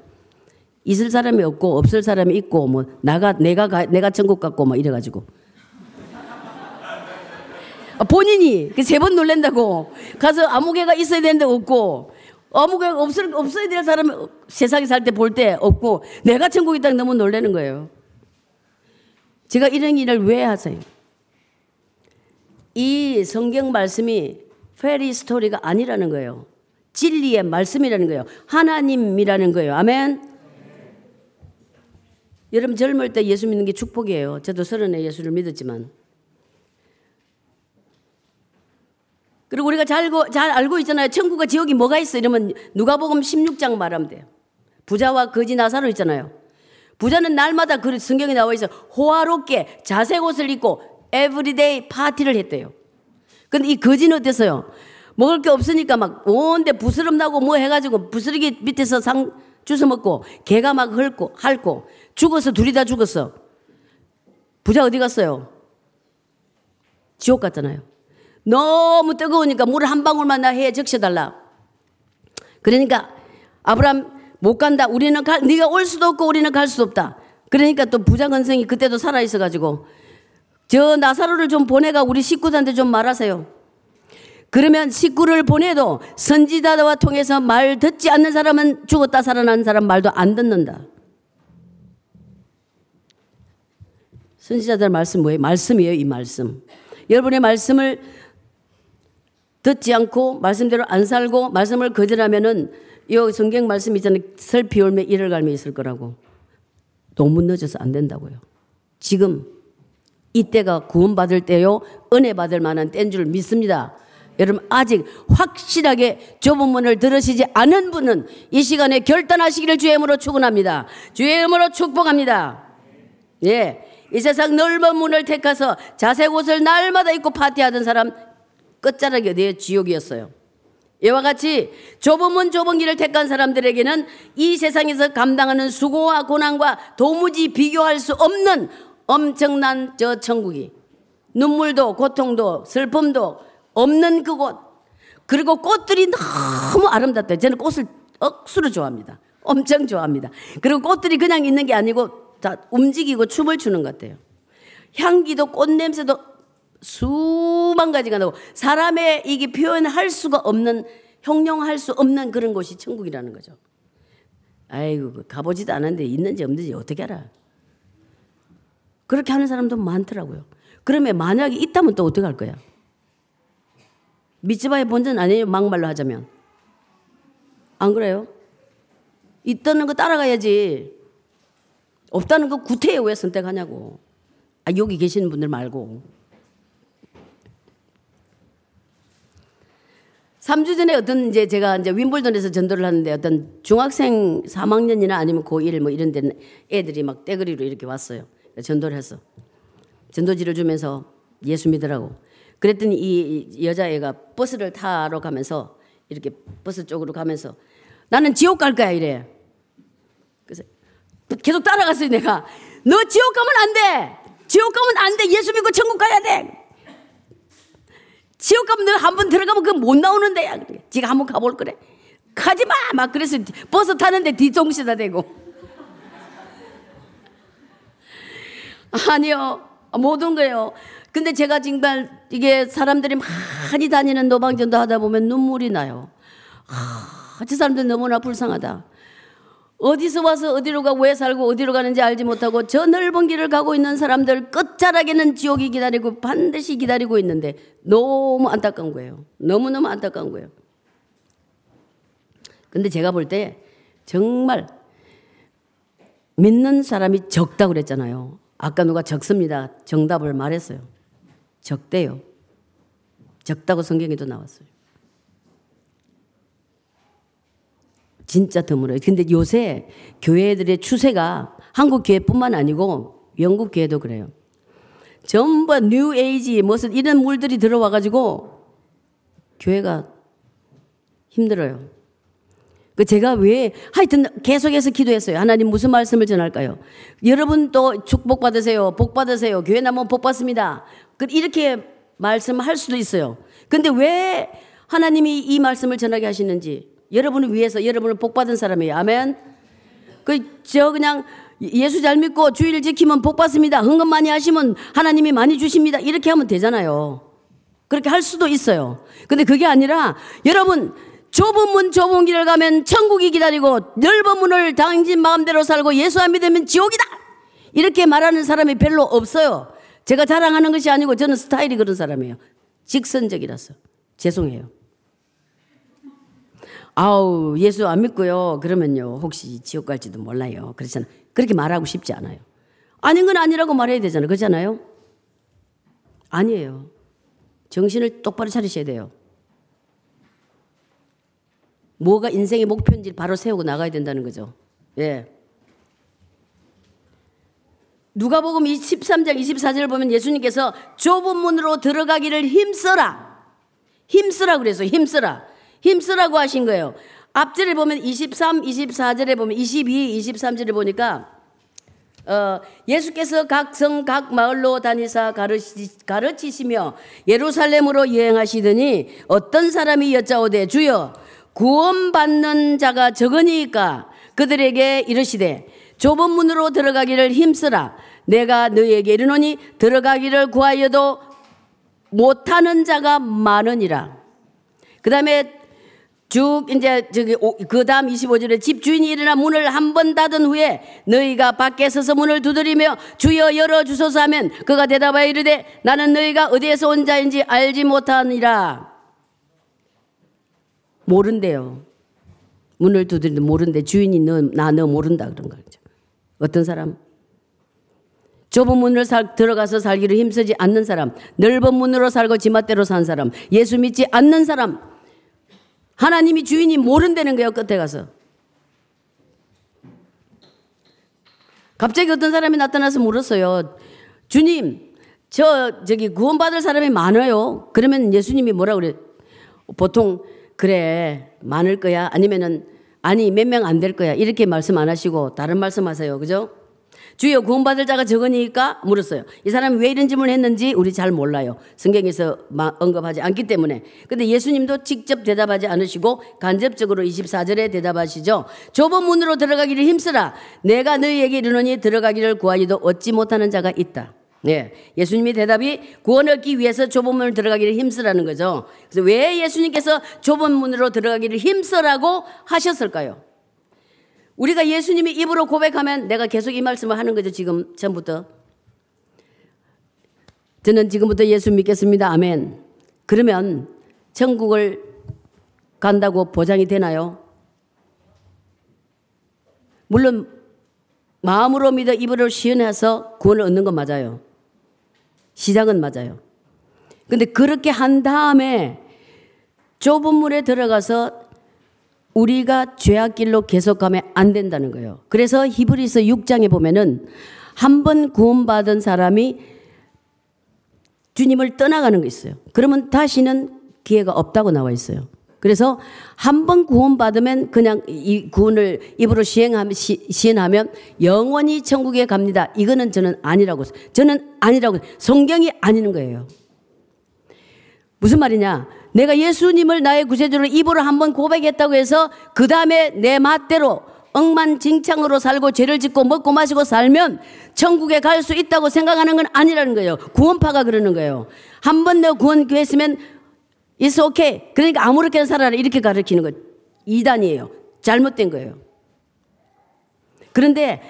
있을 사람이 없고 없을 사람이 있고 뭐 나가 내가 가, 내가 천국 갔고 뭐 이래 가지고 아, 본인이 그세번 놀란다고 가서 아무 개가 있어야 되는데 없고 아무 개가 없을 없어야 될 사람이 세상에 살 때 볼 때 없고 내가 천국 있다 너무 놀라는 거예요. 제가 이런 일을 왜 하세요? 이 성경 말씀이 페리 스토리가 아니라는 거예요. 진리의 말씀이라는 거예요. 하나님이라는 거예요. 아멘. 여러분 젊을 때 예수 믿는 게 축복이에요. 저도 서른에 예수를 믿었지만. 그리고 우리가 잘, 잘 알고 있잖아요. 천국과 지옥이 뭐가 있어? 이러면 누가복음 16장 말하면 돼요. 부자와 거지 나사로 있잖아요. 부자는 날마다 그 성경에 나와 있어 호화롭게 자색 옷을 입고 everyday 파티를 했대요. 근데 이 거지는 어땠어요? 먹을 게 없으니까 막 온데 부스럼 나고 뭐 해가지고 부스러기 밑에서 상 주워 먹고 개가 막 헐고 핥고 죽어서 둘이 다 죽었어. 부자 어디 갔어요? 지옥 갔잖아요. 너무 뜨거우니까 물한 방울만 나 해에 적셔달라. 그러니까 아브람 못 간다. 우리는 갈, 네가 올 수도 없고 우리는 갈 수도 없다. 그러니까 또 부자 건성이 그때도 살아 있어가지고 저 나사로를 좀 보내가 우리 식구들한테 좀 말하세요. 그러면 식구를 보내도 선지자와 통해서 말 듣지 않는 사람은 죽었다 살아난 사람 말도 안 듣는다. 선지자들 말씀 뭐예요? 말씀이에요, 이 말씀. 여러분의 말씀을 듣지 않고 말씀대로 안 살고 말씀을 거절하면은 이 성경 말씀 있잖아요. 설피 올매 이를 갈매 있을 거라고. 너무 늦어서 안 된다고요. 지금 이때가 구원받을 때요. 은혜 받을 만한 때인 줄 믿습니다. 여러분 아직 확실하게 좁은 문을 들으시지 않은 분은 이 시간에 결단하시기를 주의 이름으로 축원합니다. 주의 이름으로 축복합니다. 예. 이 세상 넓은 문을 택해서 자색 옷을 날마다 입고 파티하던 사람 끝자락이 어디에 지옥이었어요. 이와 같이 문 좁은 길을 택한 사람들에게는 이 세상에서 감당하는 수고와 고난과 도무지 비교할 수 없는 엄청난 저 천국이 눈물도 고통도 슬픔도 없는 그곳 그리고 꽃들이 너무 아름답다. 저는 꽃을 억수로 좋아합니다. 엄청 좋아합니다. 그리고 꽃들이 그냥 있는 게 아니고 다 움직이고 춤을 추는 것 같아요. 향기도 꽃 냄새도 수만 가지가 나고 사람의 이게 표현할 수가 없는 형용할 수 없는 그런 곳이 천국이라는 거죠. 아이고 가보지도 않았는데 있는지 없는지 어떻게 알아? 그렇게 하는 사람도 많더라고요. 그러면 만약에 있다면 또 어떻게 할 거야? 미츠바의 본전 아니에요? 막말로 하자면. 안 그래요? 있다는 거 따라가야지. 없다는 거 구태에 왜 선택하냐고. 아, 여기 계시는 분들 말고. 3주 전에 어떤 이제 제가 이제 윈블던에서 전도를 하는데 어떤 중학생 3학년이나 아니면 고1 뭐 이런 데 애들이 막 떼거리로 이렇게 왔어요. 전도를 했어. 전도지를 주면서 예수 믿으라고. 그랬더니 이 여자애가 버스를 타러 가면서 이렇게 버스 쪽으로 가면서 나는 지옥 갈 거야 이래. 그래서 계속 따라갔어요 내가. 너 지옥 가면 안 돼. 지옥 가면 안 돼. 예수 믿고 천국 가야 돼. 지옥 가면 너한번 들어가면 그 못 나오는데. 지가 한번 가볼 거래. 가지 마! 막 그래서 버스 타는데 뒤통수다 대고. 아니요. 모든 거예요. 근데 제가 정말 이게 사람들이 많이 다니는 노방전도 하다 보면 눈물이 나요. 아, 저 사람들 너무나 불쌍하다. 어디서 와서 어디로 가고 왜 살고 어디로 가는지 알지 못하고 저 넓은 길을 가고 있는 사람들 끝자락에는 지옥이 기다리고 반드시 기다리고 있는데 너무 안타까운 거예요. 너무너무 안타까운 거예요. 근데 제가 볼 때 정말 믿는 사람이 적다고 그랬잖아요. 아까 누가 적습니다. 정답을 말했어요. 적대요. 적다고 성경에도 나왔어요. 진짜 드물어요. 근데 요새 교회들의 추세가 한국 교회뿐만 아니고 영국 교회도 그래요. 전부 New Age 무슨 이런 물들이 들어와 가지고 교회가 힘들어요. 그 제가 왜 하여튼 계속해서 기도했어요. 하나님 무슨 말씀을 전할까요? 여러분 또 축복 받으세요. 복 받으세요. 교회 나오면 복 받습니다. 그 이렇게 말씀할 수도 있어요. 근데 왜 하나님이 이 말씀을 전하게 하시는지 여러분을 위해서 여러분을 복받은 사람이에요. 아멘. 그 저 그냥 예수 잘 믿고 주의를 지키면 복 받습니다. 흥금 많이 하시면 하나님이 많이 주십니다. 이렇게 하면 되잖아요. 그렇게 할 수도 있어요. 근데 그게 아니라 여러분 좁은 문 좁은 길을 가면 천국이 기다리고 넓은 문을 당신 마음대로 살고 예수 안 믿으면 지옥이다. 이렇게 말하는 사람이 별로 없어요. 제가 자랑하는 것이 아니고 저는 스타일이 그런 사람이에요. 직선적이라서. 죄송해요. 아우, 예수 안 믿고요. 그러면요. 혹시 지옥 갈지도 몰라요. 그렇잖아. 그렇게 말하고 싶지 않아요. 아닌 건 아니라고 말해야 되잖아요. 그렇잖아요? 아니에요. 정신을 똑바로 차리셔야 돼요. 뭐가 인생의 목표인지 바로 세우고 나가야 된다는 거죠. 예. 누가복음 13장 24절을 보면 예수님께서 좁은 문으로 들어가기를 힘써라. 힘쓰라 그래서 힘쓰라. 힘쓰라고 하신 거예요. 앞절에 보면 23, 24절에 보면 22, 23절에 보니까 어, 예수께서 각 성, 각 마을로 다니사 가르치, 가르치 시며 예루살렘으로 여행하시더니 어떤 사람이 여짜오되 주여 구원받는 자가 적으니까 그들에게 이르시되 좁은 문으로 들어가기를 힘쓰라 내가 너희에게 이르노니 들어가기를 구하여도 못하는 자가 많으니라 그 다음에 쭉 이제 저기 그 다음 25절에 집주인이 일어나 문을 한 번 닫은 후에 너희가 밖에 서서 문을 두드리며 주여 열어 주소서 하면 그가 대답하여 이르되 나는 너희가 어디에서 온 자인지 알지 못하니라. 모른대요. 문을 두드리는데 모른대. 주인이 너나너 모른다 그런 거죠? 어떤 사람? 좁은 문을 살, 들어가서 살기를 힘쓰지 않는 사람. 넓은 문으로 살고 지맛대로 산 사람. 예수 믿지 않는 사람 하나님이 주인이 모른다는 거예요, 끝에 가서. 갑자기 어떤 사람이 나타나서 물었어요. 주님, 저, 저기 구원받을 사람이 많아요. 그러면 예수님이 뭐라 그래? 보통, 그래, 많을 거야. 아니면은, 아니, 몇 명 안 될 거야. 이렇게 말씀 안 하시고, 다른 말씀 하세요. 그죠? 주여 구원받을 자가 적으니까 물었어요. 이 사람이 왜 이런 질문을 했는지 우리 잘 몰라요. 성경에서 언급하지 않기 때문에. 근데 예수님도 직접 대답하지 않으시고 간접적으로 24절에 대답하시죠. 좁은 문으로 들어가기를 힘쓰라. 내가 너희에게 이르노니 들어가기를 구하기도 얻지 못하는 자가 있다. 네. 예수님의 대답이 구원 얻기 위해서 좁은 문을 들어가기를 힘쓰라는 거죠. 그래서 왜 예수님께서 좁은 문으로 들어가기를 힘쓰라고 하셨을까요? 우리가 예수님이 입으로 고백하면 내가 계속 이 말씀을 하는 거죠, 지금 전부터. 저는 지금부터 예수 믿겠습니다. 아멘. 그러면 천국을 간다고 보장이 되나요? 물론 마음으로 믿어 입으로 시연해서 구원을 얻는 건 맞아요. 시작은 맞아요. 근데 그렇게 한 다음에 좁은 물에 들어가서 우리가 죄악 길로 계속 가면 안 된다는 거예요. 그래서 히브리서 6장에 보면은 한 번 구원받은 사람이 주님을 떠나가는 게 있어요. 그러면 다시는 기회가 없다고 나와 있어요. 그래서 한 번 구원받으면 그냥 이 구원을 입으로 시행하면, 시, 시행하면 영원히 천국에 갑니다. 이거는 저는 아니라고, 저는 아니라고, 성경이 아니는 거예요. 무슨 말이냐? 내가 예수님을 나의 구세주로 입으로 한번 고백했다고 해서 그 다음에 내 맛대로 엉만징창으로 살고 죄를 짓고 먹고 마시고 살면 천국에 갈 수 있다고 생각하는 건 아니라는 거예요. 구원파가 그러는 거예요. 한번내 구원 구했으면 it's okay. 그러니까 아무렇게나 살아라 이렇게 가르치는 거 이단이에요. 잘못된 거예요. 그런데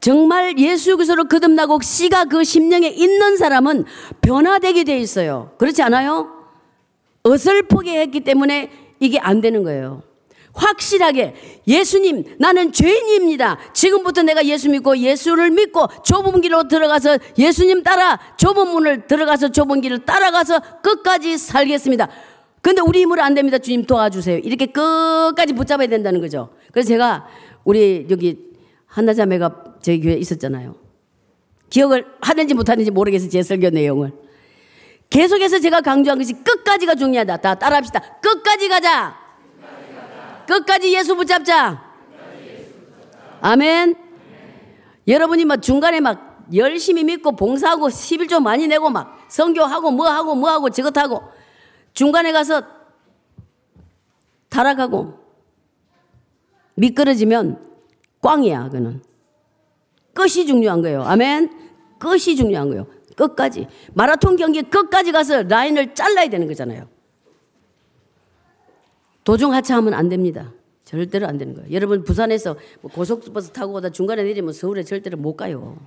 정말 예수 그리스도로 거듭나고 씨가 그 심령에 있는 사람은 변화되게 돼 있어요. 그렇지 않아요? 어설프게 했기 때문에 이게 안 되는 거예요. 확실하게 예수님 나는 죄인입니다. 지금부터 내가 예수 믿고 예수를 믿고 좁은 길로 들어가서 예수님 따라 좁은 문을 들어가서 좁은 길을 따라가서 끝까지 살겠습니다. 근데 우리 힘으로 안 됩니다. 주님 도와주세요. 이렇게 끝까지 붙잡아야 된다는 거죠. 그래서 제가 우리 여기 한나자매가 저희 교회에 있었잖아요. 기억을 하는지 못하는지 모르겠어요. 제 설교 내용을. 계속해서 제가 강조한 것이 끝까지가 중요하다. 다 따라합시다. 끝까지 가자. 끝까지, 예수 붙잡자. 아멘. 여러분이 막 중간에 막 열심히 믿고 봉사하고 11조 많이 내고 막 성교하고 뭐 하고 뭐 하고 저것 하고 중간에 가서 타락하고 미끄러지면 꽝이야, 그는. 끝이 중요한 거예요. 아멘. 끝이 중요한 거예요. 끝까지. 마라톤 경기 끝까지 가서 라인을 잘라야 되는 거잖아요. 도중 하차하면 안 됩니다. 절대로 안 되는 거예요. 여러분 부산에서 뭐 고속버스 타고 오다 중간에 내리면 서울에 절대로 못 가요.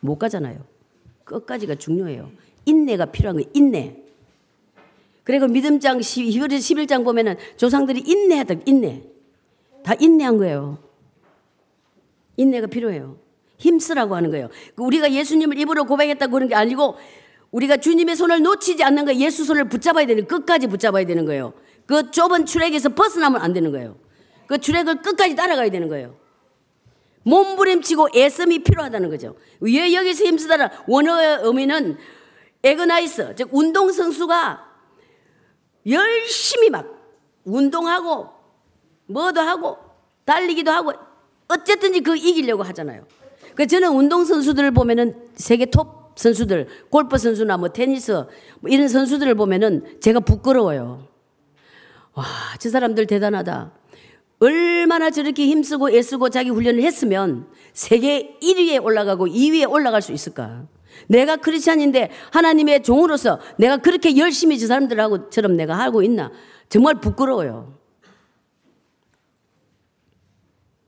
못 가잖아요. 끝까지가 중요해요. 인내가 필요한 거예요. 인내. 그리고 믿음장 2월 11장 보면은 조상들이 인내하다 인내. 다 인내한 거예요. 인내가 필요해요. 힘쓰라고 하는 거예요. 우리가 예수님을 입으로 고백했다고 그런 게 아니고 우리가 주님의 손을 놓치지 않는 거예요. 예수 손을 붙잡아야 되는 끝까지 붙잡아야 되는 거예요. 그 좁은 출애에서 벗어나면 안 되는 거예요. 그 출애를 끝까지 따라가야 되는 거예요. 몸부림치고 애씀이 필요하다는 거죠. 왜 여기서 힘쓰다라 원어의 의미는 agonize, 즉 운동 선수가 열심히 막 운동하고 뭐도 하고 달리기도 하고 어쨌든지 그 이기려고 하잖아요. 그 저는 운동 선수들을 보면은 세계 톱 선수들, 골프 선수나 뭐 테니스 뭐 이런 선수들을 보면은 제가 부끄러워요. 와, 저 사람들 대단하다. 얼마나 저렇게 힘쓰고 애쓰고 자기 훈련을 했으면 세계 1위에 올라가고 2위에 올라갈 수 있을까? 내가 크리스찬인데 하나님의 종으로서 내가 그렇게 열심히 저 사람들하고처럼 내가 하고 있나? 정말 부끄러워요.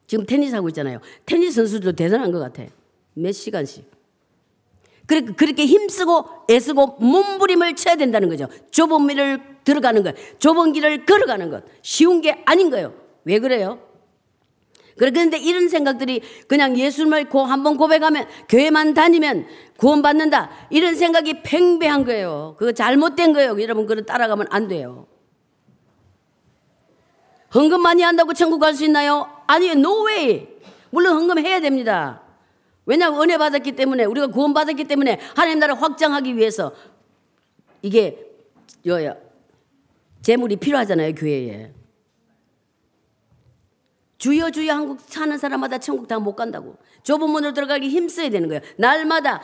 지금 테니스 하고 있잖아요. 테니스 선수도 대단한 것 같아. 몇 시간씩. 그렇게 힘쓰고 애쓰고 몸부림을 쳐야 된다는 거죠. 좁은 길을 들어가는 것, 좁은 길을 걸어가는 것. 쉬운 게 아닌 거예요. 왜 그래요? 그런데 이런 생각들이 그냥 예수님을 한번 고백하면 교회만 다니면 구원받는다. 이런 생각이 팽배한 거예요. 그거 잘못된 거예요. 여러분, 그걸 따라가면 안 돼요. 헌금 많이 한다고 천국 갈 수 있나요? 아니요, no way. 물론 헌금해야 됩니다. 왜냐하면 은혜 받았기 때문에 우리가 구원 받았기 때문에 하나님 나라 확장하기 위해서 이게 여야 재물이 필요하잖아요 교회에. 주여 주여 한국 사는 사람마다 천국 다 못 간다고. 좁은 문으로 들어가기 힘써야 되는 거예요. 날마다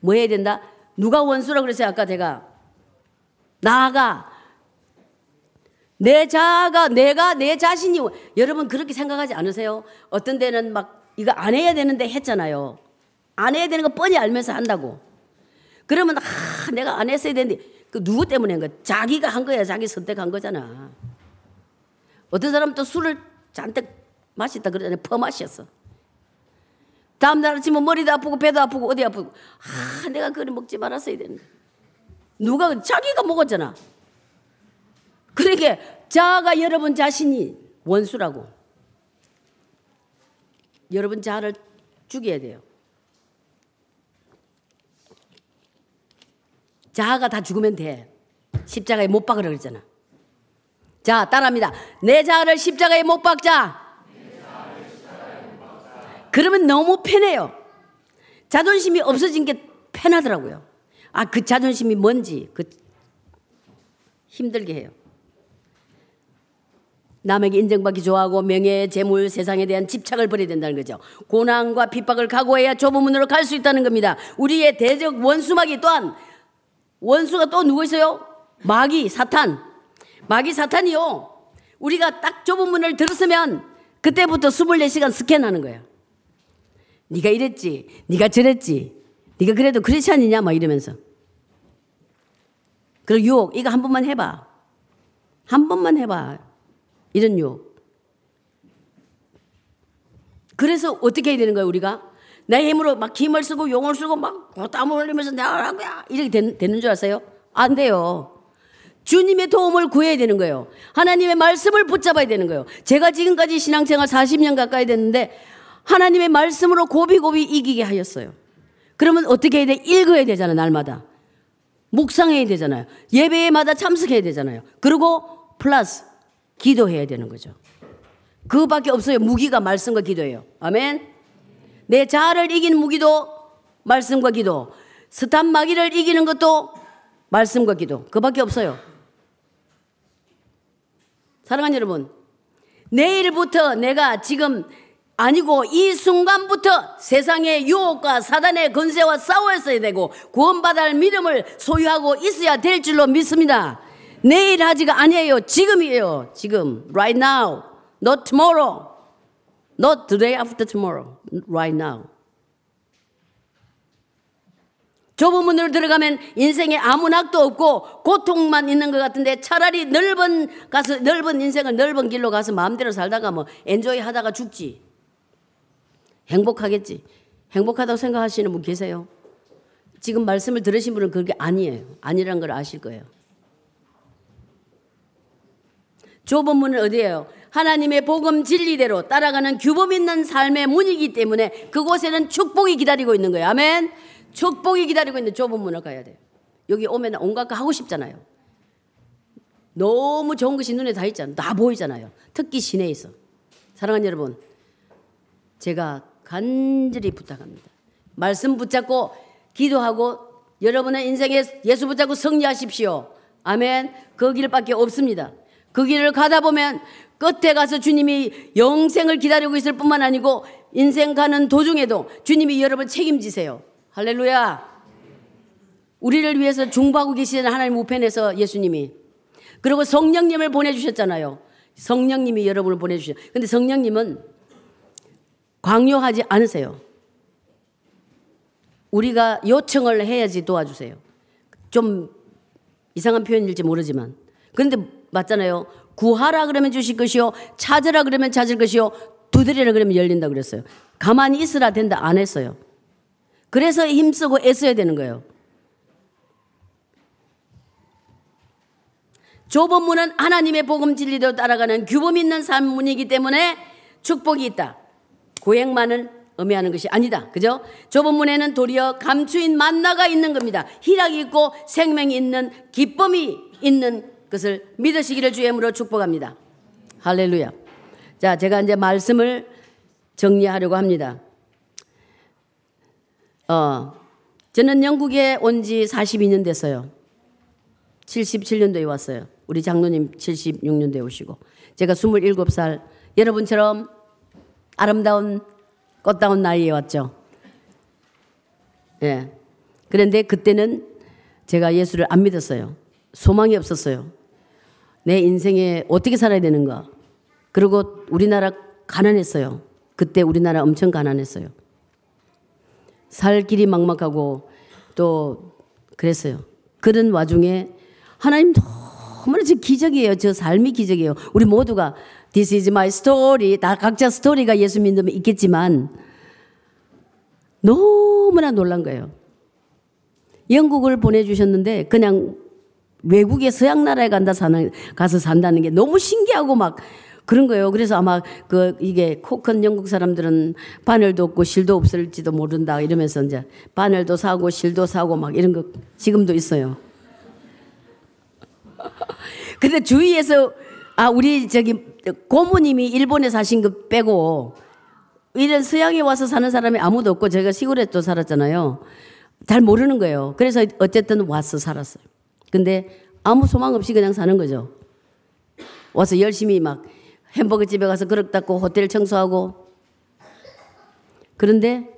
뭐 해야 된다? 누가 원수라 그랬어요 아까 제가 나아가 내 자아가 내가 내 자신이 여러분 그렇게 생각하지 않으세요? 어떤 데는 막 이거 안 해야 되는데 했잖아요. 안 해야 되는 거 뻔히 알면서 한다고. 그러면 아 내가 안 했어야 되는데 그 누구 때문에 한 거야? 자기가 한 거야. 자기 선택한 거잖아. 어떤 사람은 또 술을 잔뜩 마셨다 그러잖아요. 퍼마셨어. 다음 날 아침에 머리도 아프고 배도 아프고 어디 아프고 아 내가 그걸 먹지 말았어야 되는데 누가 자기가 먹었잖아. 그러니까 자아가 여러분 자신이 원수라고. 여러분 자아를 죽여야 돼요. 자아가 다 죽으면 돼. 십자가에 못 박으라 그랬잖아. 자, 따라합니다. 내 자아를 십자가에 못 박자. 그러면 너무 편해요. 자존심이 없어진 게 편하더라고요. 아, 그 자존심이 뭔지, 그 힘들게 해요. 남에게 인정받기 좋아하고 명예, 재물, 세상에 대한 집착을 버려야 된다는 거죠. 고난과 핍박을 각오해야 좁은 문으로 갈 수 있다는 겁니다. 우리의 대적 원수마귀 또한 원수가 또 누구 있어요? 마귀, 사탄. 마귀, 사탄이요. 우리가 딱 좁은 문을 들었으면 그때부터 24시간 스캔하는 거예요. 네가 이랬지. 네가 저랬지. 네가 그래도 크리스찬이냐? 막 이러면서. 그리고 유혹 이거 한 번만 해봐. 한 번만 해봐. 이런 유혹. 그래서 어떻게 해야 되는 거예요, 우리가? 내 힘으로 막 힘을 쓰고 용을 쓰고 막 땀을 흘리면서 내가 하는 거야. 이렇게 되, 되는 줄 아세요? 안 돼요. 주님의 도움을 구해야 되는 거예요. 하나님의 말씀을 붙잡아야 되는 거예요. 제가 지금까지 신앙생활 40년 가까이 됐는데 하나님의 말씀으로 고비고비 이기게 하였어요. 그러면 어떻게 해야 돼? 읽어야 되잖아요, 날마다. 묵상해야 되잖아요. 예배마다 참석해야 되잖아요. 그리고 플러스 기도해야 되는 거죠. 그밖에 없어요. 무기가 말씀과 기도예요. 아멘. 내 자아를 이기는 무기도 말씀과 기도. 스탄 마귀를 이기는 것도 말씀과 기도. 그밖에 없어요. 사랑하는 여러분, 내일부터 내가 지금 아니고 이 순간부터 세상의 유혹과 사단의 건세와 싸워야 되고 구원받을 믿음을 소유하고 있어야 될 줄로 믿습니다. 내일 하지가 아니에요. 지금이에요. 지금. Right now. Not tomorrow. Not today after tomorrow. Right now. 좁은 문으로 들어가면 인생에 아무 낙도 없고 고통만 있는 것 같은데 차라리 넓은 가서 넓은 인생을 넓은 길로 가서 마음대로 살다가 뭐 엔조이 하다가 죽지. 행복하겠지. 행복하다고 생각하시는 분 계세요? 지금 말씀을 들으신 분은 그게 아니에요. 아니란 걸 아실 거예요. 좁은 문은 어디예요? 하나님의 복음 진리대로 따라가는 규범 있는 삶의 문이기 때문에 그곳에는 축복이 기다리고 있는 거예요. 아멘. 축복이 기다리고 있는 좁은 문을 가야 돼요. 여기 오면 온갖 거 하고 싶잖아요. 너무 좋은 것이 눈에 다 있잖아요. 다 보이잖아요. 특히 시내에 있어. 사랑하는 여러분, 제가 간절히 부탁합니다. 말씀 붙잡고 기도하고 여러분의 인생에 예수 붙잡고 승리하십시오. 아멘. 그 길밖에 없습니다. 그 길을 가다 보면 끝에 가서 주님이 영생을 기다리고 있을 뿐만 아니고 인생 가는 도중에도 주님이 여러분 책임지세요. 할렐루야. 우리를 위해서 중보하고 계시는 하나님 우편에서 예수님이 그리고 성령님을 보내주셨잖아요. 성령님이 여러분을 보내주셨. 근데 성령님은 광요하지 않으세요. 우리가 요청을 해야지 도와주세요. 좀 이상한 표현일지 모르지만. 그런데 맞잖아요. 구하라 그러면 주실 것이요. 찾으라 그러면 찾을 것이요. 두드리라 그러면 열린다 그랬어요. 가만히 있으라 된다 안 했어요. 그래서 힘쓰고 애써야 되는 거예요. 좁은 문은 하나님의 복음 진리대로 따라가는 규범 있는 삶 문이기 때문에 축복이 있다. 고행만은 의미하는 것이 아니다. 그죠? 좁은 문에는 도리어 감추인 만나가 있는 겁니다. 희락이 있고 생명이 있는 기쁨이 있는 것을 믿으시기를 주임으로 축복합니다. 할렐루야. 자, 제가 이제 말씀을 정리하려고 합니다. 어, 저는 영국에 온 지 42년 됐어요. 77년도에 왔어요. 우리 장로님 76년도에 오시고. 제가 27살, 여러분처럼 아름다운 꽃다운 나이에 왔죠. 예. 그런데 그때는 제가 예수를 안 믿었어요. 소망이 없었어요. 내 인생에 어떻게 살아야 되는가. 그리고 우리나라 가난했어요. 그때 우리나라 엄청 가난했어요. 살 길이 막막하고 또 그랬어요. 그런 와중에 하나님 너무나 저 기적이에요. 저 삶이 기적이에요. 우리 모두가 This is my story. 다 각자 스토리가 예수 믿으면 있겠지만 너무나 놀란 거예요. 영국을 보내주셨는데 그냥 외국에 서양 나라에 간다 사는 가서 산다는 게 너무 신기하고 막 그런 거예요. 그래서 아마 그 이게 코큰 영국 사람들은 바늘도 없고 실도 없을지도 모른다 이러면서 이제 바늘도 사고 실도 사고 막 이런 거 지금도 있어요. 근데 주위에서 아 우리 저기 고모님이 일본에 사신 거 빼고 이런 서양에 와서 사는 사람이 아무도 없고 제가 시골에 또 살았잖아요. 잘 모르는 거예요. 그래서 어쨌든 와서 살았어요. 근데 아무 소망 없이 그냥 사는 거죠. 와서 열심히 막 햄버거 집에 가서 그릇 닦고 호텔 청소하고 그런데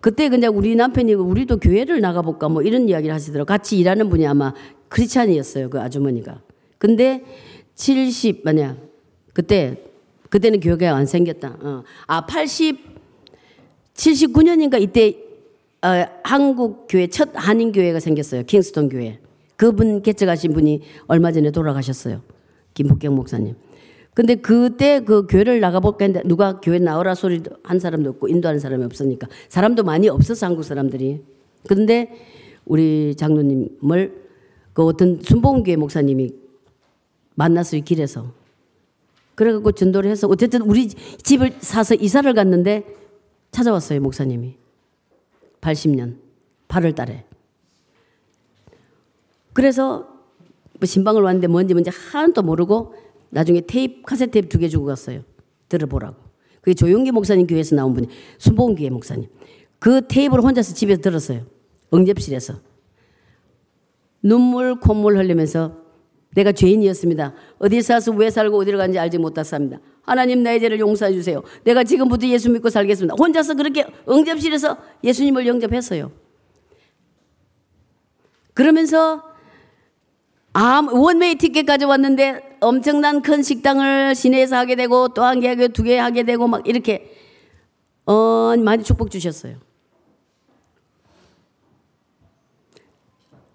그때 그냥 우리 남편이 우리도 교회를 나가볼까 뭐 이런 이야기를 하시더라고요. 같이 일하는 분이 아마 크리스찬이었어요. 그 아주머니가. 근데 70, 뭐냐. 그때, 그때는 교회가 안 생겼다. 어. 아, 80, 79년인가 이때 어, 한국 교회 첫 한인 교회가 생겼어요. 킹스톤 교회. 그분 개척하신 분이 얼마 전에 돌아가셨어요. 김복경 목사님. 근데 그때 그 교회를 나가볼까 했는데 누가 교회 나오라 소리 한 사람도 없고 인도하는 사람이 없으니까 사람도 많이 없어서 한국 사람들이. 근데 우리 장로님을 그 어떤 순복음교회 목사님이 만났어요 길에서. 그래갖고 전도를 해서 어쨌든 우리 집을 사서 이사를 갔는데 찾아왔어요 목사님이. 80년 8월 달에. 그래서 뭐 신방을 왔는데 뭔지 뭔지 하나도 모르고 나중에 테이프, 카세트 테이프 두 개 주고 갔어요. 들어보라고. 그게 조용기 목사님 교회에서 나온 분이, 순복교회 목사님. 그 테이프를 혼자서 집에서 들었어요. 응접실에서. 눈물, 콧물 흘리면서 내가 죄인이었습니다. 어디서 와서 왜 살고 어디로 간지 알지 못했습니다. 하나님 나의 죄를 용서해 주세요. 내가 지금부터 예수 믿고 살겠습니다. 혼자서 그렇게 응접실에서 예수님을 영접했어요. 그러면서 아, 원웨이 티켓 가져왔는데 엄청난 큰 식당을 시내에서 하게 되고 또 한 개 하게 두개 하게 되고 막 이렇게 어, 많이 축복 주셨어요.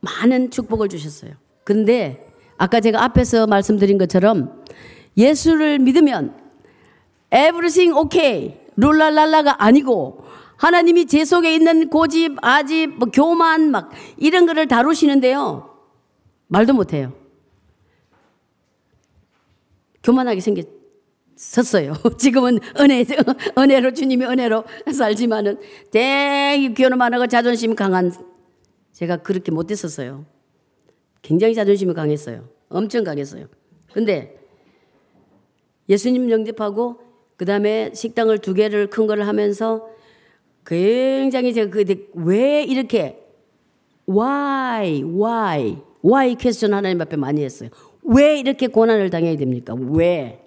많은 축복을 주셨어요. 근데 아까 제가 앞에서 말씀드린 것처럼 예수를 믿으면 everything okay 룰랄랄라가 아니고 하나님이 제 속에 있는 고집, 아집, 뭐 교만 막 이런 거를 다루시는데요. 말도 못해요. 교만하게 생겼었어요. 지금은 은혜, 은혜로 주님이 은혜로 살지만은 되게 교만하고 자존심 강한 제가 그렇게 못했었어요. 굉장히 자존심이 강했어요. 엄청 강했어요. 근데 예수님 영접하고 그 다음에 식당을 두 개를 큰 거를 하면서 굉장히 제가 그왜 이렇게 why why why 퀘스천 하나님 앞에 많이 했어요. 왜 이렇게 고난을 당해야 됩니까? 왜?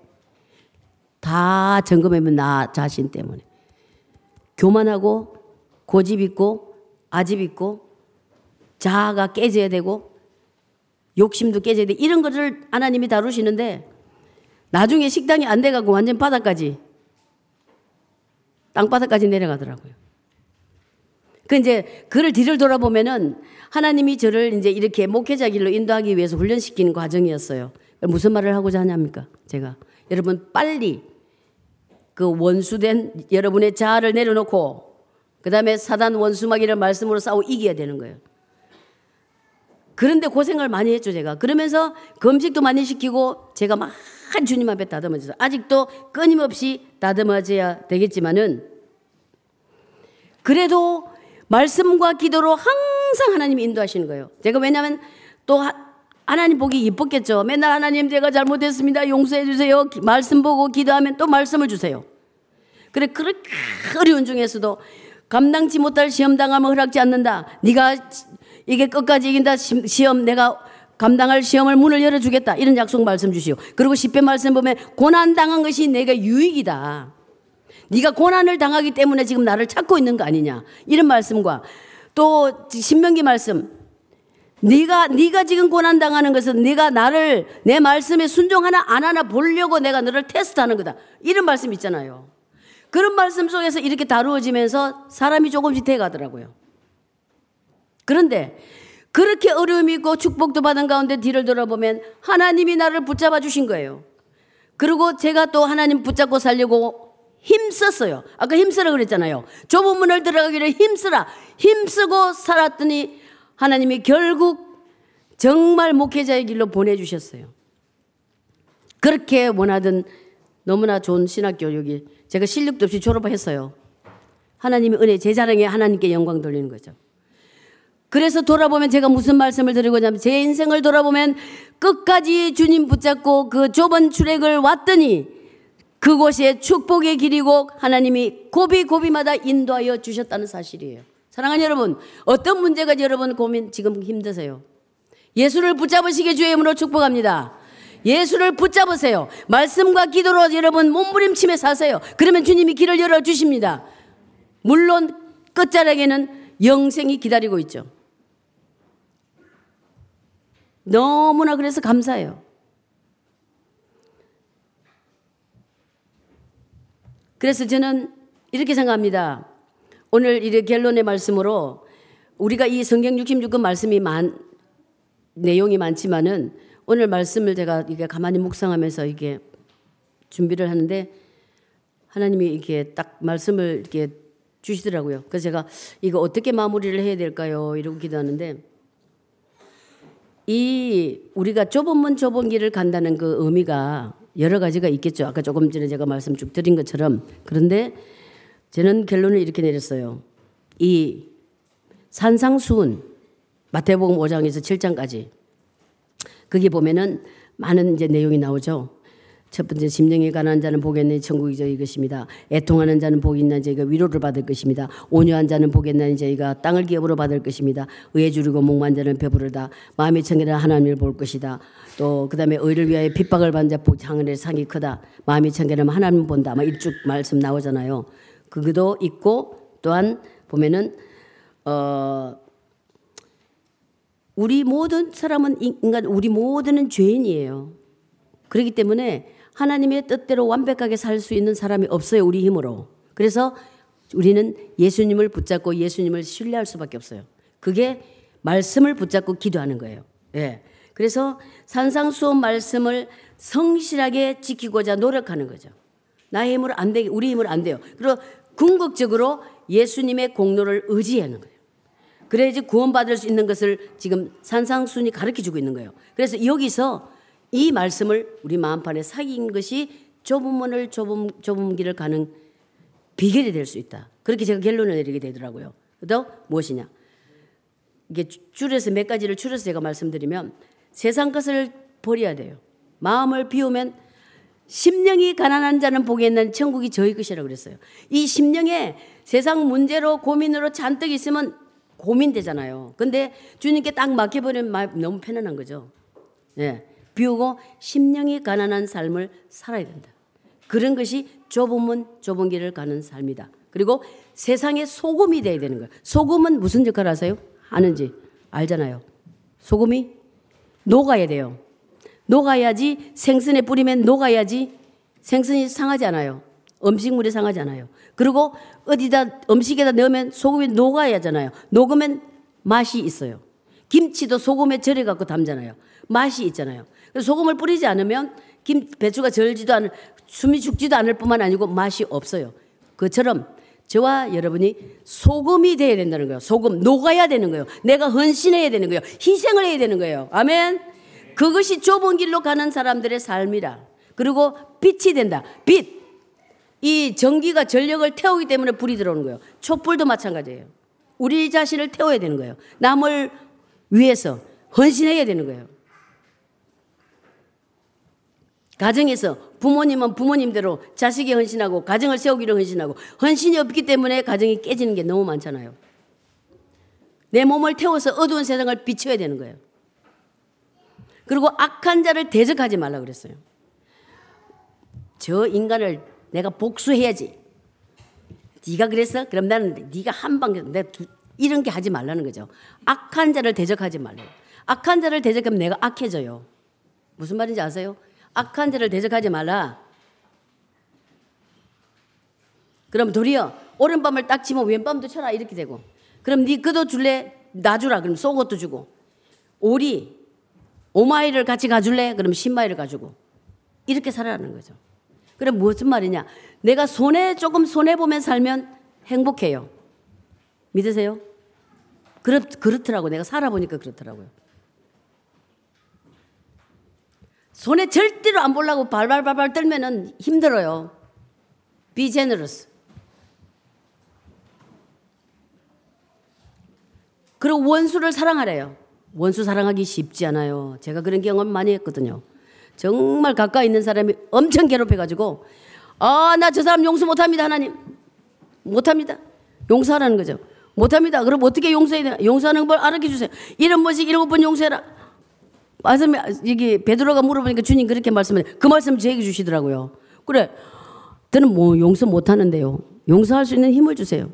다 점검하면 나 자신 때문에. 교만하고 고집 있고 아집 있고 자아가 깨져야 되고 욕심도 깨져야 돼. 이런 것을 하나님이 다루시는데 나중에 식당이 안 돼가고 완전 바닥까지 땅바닥까지 내려가더라고요. 그 이제 그를 뒤를 돌아보면은 하나님이 저를 이제 이렇게 목회자 길로 인도하기 위해서 훈련시키는 과정이었어요. 무슨 말을 하고자 하냐니까 제가 여러분 빨리 그 원수된 여러분의 자아를 내려놓고 그 다음에 사단 원수막이라는 말씀으로 싸워 이겨야 되는 거예요. 그런데 고생을 많이 했죠 제가. 그러면서 금식도 많이 시키고 제가 막 주님 앞에 다듬어져서 아직도 끊임없이 다듬어져야 되겠지만은 그래도 말씀과 기도로 항상 하나님이 인도하시는 거예요. 제가 왜냐하면 또 하나님 보기 이뻤겠죠. 맨날 하나님 제가 잘못했습니다. 용서해 주세요. 말씀 보고 기도하면 또 말씀을 주세요. 그래 그렇게 어려운 중에서도 감당치 못할 시험 당하면 허락지 않는다. 네가 이게 끝까지 이긴다. 시험 내가 감당할 시험을 문을 열어주겠다. 이런 약속 말씀 주시오. 그리고 10배 말씀 보면 고난 당한 것이 내가 유익이다. 네가 고난을 당하기 때문에 지금 나를 찾고 있는 거 아니냐. 이런 말씀과 또 신명기 말씀. 네가 네가 지금 고난 당하는 것은 네가 나를 내 말씀에 순종하나 안 하나 보려고 내가 너를 테스트하는 거다. 이런 말씀 있잖아요. 그런 말씀 속에서 이렇게 다루어지면서 사람이 조금씩 돼 가더라고요. 그런데 그렇게 어려움이 있고 축복도 받은 가운데 뒤를 돌아보면 하나님이 나를 붙잡아 주신 거예요. 그리고 제가 또 하나님 붙잡고 살려고 힘썼어요. 아까 힘쓰라 그랬잖아요. 좁은 문을 들어가기를 힘쓰라. 힘쓰고 살았더니 하나님이 결국 정말 목회자의 길로 보내주셨어요. 그렇게 원하던 너무나 좋은 신학교육이 제가 실력도 없이 졸업했어요. 하나님의 은혜, 제 자랑에 하나님께 영광 돌리는 거죠. 그래서 돌아보면 제가 무슨 말씀을 드리고자 면제 인생을 돌아보면 끝까지 주님 붙잡고 그 좁은 출애을 왔더니 그곳에 축복의 길이고 하나님이 고비고비마다 인도하여 주셨다는 사실이에요. 사랑하는 여러분, 어떤 문제가 여러분 고민 지금 힘드세요? 예수를 붙잡으시게 주의 이름으로 축복합니다. 예수를 붙잡으세요. 말씀과 기도로 여러분 몸부림치며 사세요. 그러면 주님이 길을 열어 주십니다. 물론 끝자락에는 영생이 기다리고 있죠. 너무나 그래서 감사해요. 그래서 저는 이렇게 생각합니다. 오늘 이 결론의 말씀으로 우리가 이 성경 66권 말씀이 많, 내용이 많지만은 오늘 말씀을 제가 이게 가만히 묵상하면서 이게 준비를 하는데 하나님이 이렇게 딱 말씀을 이렇게 주시더라고요. 그래서 제가 이거 어떻게 마무리를 해야 될까요? 이러고 기도하는데 이 우리가 좁은 문 좁은 길을 간다는 그 의미가 여러 가지가 있겠죠. 아까 조금 전에 제가 말씀 쭉 드린 것처럼. 그런데 저는 결론을 이렇게 내렸어요. 이 산상수훈 마태복음 5장에서 7장까지 거기 보면은 많은 이제 내용이 나오죠. 첫 번째 심령이 가난한 자는 복이 있는 천국이 저희 것입니다. 애통하는 자는 복이 있는 저희가 위로를 받을 것입니다. 온유한 자는 복이 있는 저희가 땅을 기업으로 받을 것입니다. 의에 주르고 목만 자는 배부르다. 마음이 청결한 하나님을 볼 것이다. 또 그다음에 의를 위하여 핍박을 받는 자 하늘의 상이 크다. 마음이 청결하면 하나님 본다. 막 일쭉 말씀 나오잖아요. 그것도 있고 또한 보면은 어 우리 모든 사람은 인간 우리 모두는 죄인이에요. 그렇기 때문에 하나님의 뜻대로 완벽하게 살 수 있는 사람이 없어요. 우리 힘으로. 그래서 우리는 예수님을 붙잡고 예수님을 신뢰할 수밖에 없어요. 그게 말씀을 붙잡고 기도하는 거예요. 예. 그래서 산상수업 말씀을 성실하게 지키고자 노력하는 거죠. 나의 힘으로 안 되게, 우리 힘으로 안 돼요. 그리고 궁극적으로 예수님의 공로를 의지하는 거예요. 그래야지 구원받을 수 있는 것을 지금 산상순이 가르쳐 주고 있는 거예요. 그래서 여기서 이 말씀을 우리 마음판에 사귄 것이 좁은 문을 좁은, 좁은 길을 가는 비결이 될 수 있다. 그렇게 제가 결론을 내리게 되더라고요. 또 무엇이냐? 이게 줄여서 몇 가지를 줄여서 제가 말씀드리면 세상 것을 버려야 돼요. 마음을 비우면 심령이 가난한 자는 복이 있는 천국이 저희 것이라고 그랬어요. 이 심령에 세상 문제로 고민으로 잔뜩 있으면 고민되잖아요. 근데 주님께 딱 맡겨버리면 너무 편안한 거죠. 예. 비우고 심령이 가난한 삶을 살아야 된다. 그런 것이 좁은 문, 좁은 길을 가는 삶이다. 그리고 세상의 소금이 돼야 되는 거예요. 소금은 무슨 역할을 하세요? 하는지 알잖아요. 소금이 녹아야 돼요. 녹아야지 생선에 뿌리면 녹아야지 생선이 상하지 않아요. 음식물이 상하지 않아요. 그리고 어디다 음식에다 넣으면 소금이 녹아야 하잖아요. 녹으면 맛이 있어요. 김치도 소금에 절여 갖고 담잖아요. 맛이 있잖아요. 소금을 뿌리지 않으면 김 배추가 절지도 않을 숨이 죽지도 않을 뿐만 아니고 맛이 없어요. 그처럼 저와 여러분이 소금이 돼야 된다는 거예요. 소금 녹아야 되는 거예요. 내가 헌신해야 되는 거예요. 희생을 해야 되는 거예요. 아멘. 그것이 좁은 길로 가는 사람들의 삶이라. 그리고 빛이 된다. 빛. 이 전기가 전력을 태우기 때문에 불이 들어오는 거예요. 촛불도 마찬가지예요. 우리 자신을 태워야 되는 거예요. 남을 위해서 헌신해야 되는 거예요. 가정에서 부모님은 부모님대로 자식이 헌신하고 가정을 세우기로 헌신하고 헌신이 없기 때문에 가정이 깨지는 게 너무 많잖아요. 내 몸을 태워서 어두운 세상을 비춰야 되는 거예요. 그리고 악한 자를 대적하지 말라 그랬어요. 저 인간을 내가 복수해야지. 네가 그랬어? 그럼 나는 네가 한방 내가 이런 게 하지 말라는 거죠. 악한 자를 대적하지 말라. 악한 자를 대적하면 내가 악해져요. 무슨 말인지 아세요? 악한 자를 대적하지 말라. 그럼 도리어 오른밤을 딱 치면 왼밤도 쳐라 이렇게 되고 그럼 네 그도 줄래? 나 주라. 그럼 속옷도 주고 오리 5마일을 같이 가줄래? 그럼 10마일을 가지고 이렇게 살아가는 거죠. 그럼 무슨 말이냐? 내가 손해 조금 손해 보면 살면 행복해요. 믿으세요? 그렇, 그렇더라고. 내가 살아보니까 그렇더라고요. 손에 절대로 안 보려고 발발발발 떨면은 힘들어요. Be generous. 그리고 원수를 사랑하래요. 원수 사랑하기 쉽지 않아요. 제가 그런 경험 많이 했거든요. 정말 가까이 있는 사람이 엄청 괴롭혀가지고, 아, 나 저 사람 용서 못합니다, 하나님. 못합니다. 용서하라는 거죠. 못합니다. 그럼 어떻게 용서해야 되나? 용서하는 걸 알아게 주세요. 이런 번씩 일곱 번 용서해라. 말씀 이게 베드로가 물어보니까 주님 그렇게 말씀해 그 말씀 제게 주시더라고요. 그래, 저는 뭐 용서 못 하는데요. 용서할 수 있는 힘을 주세요.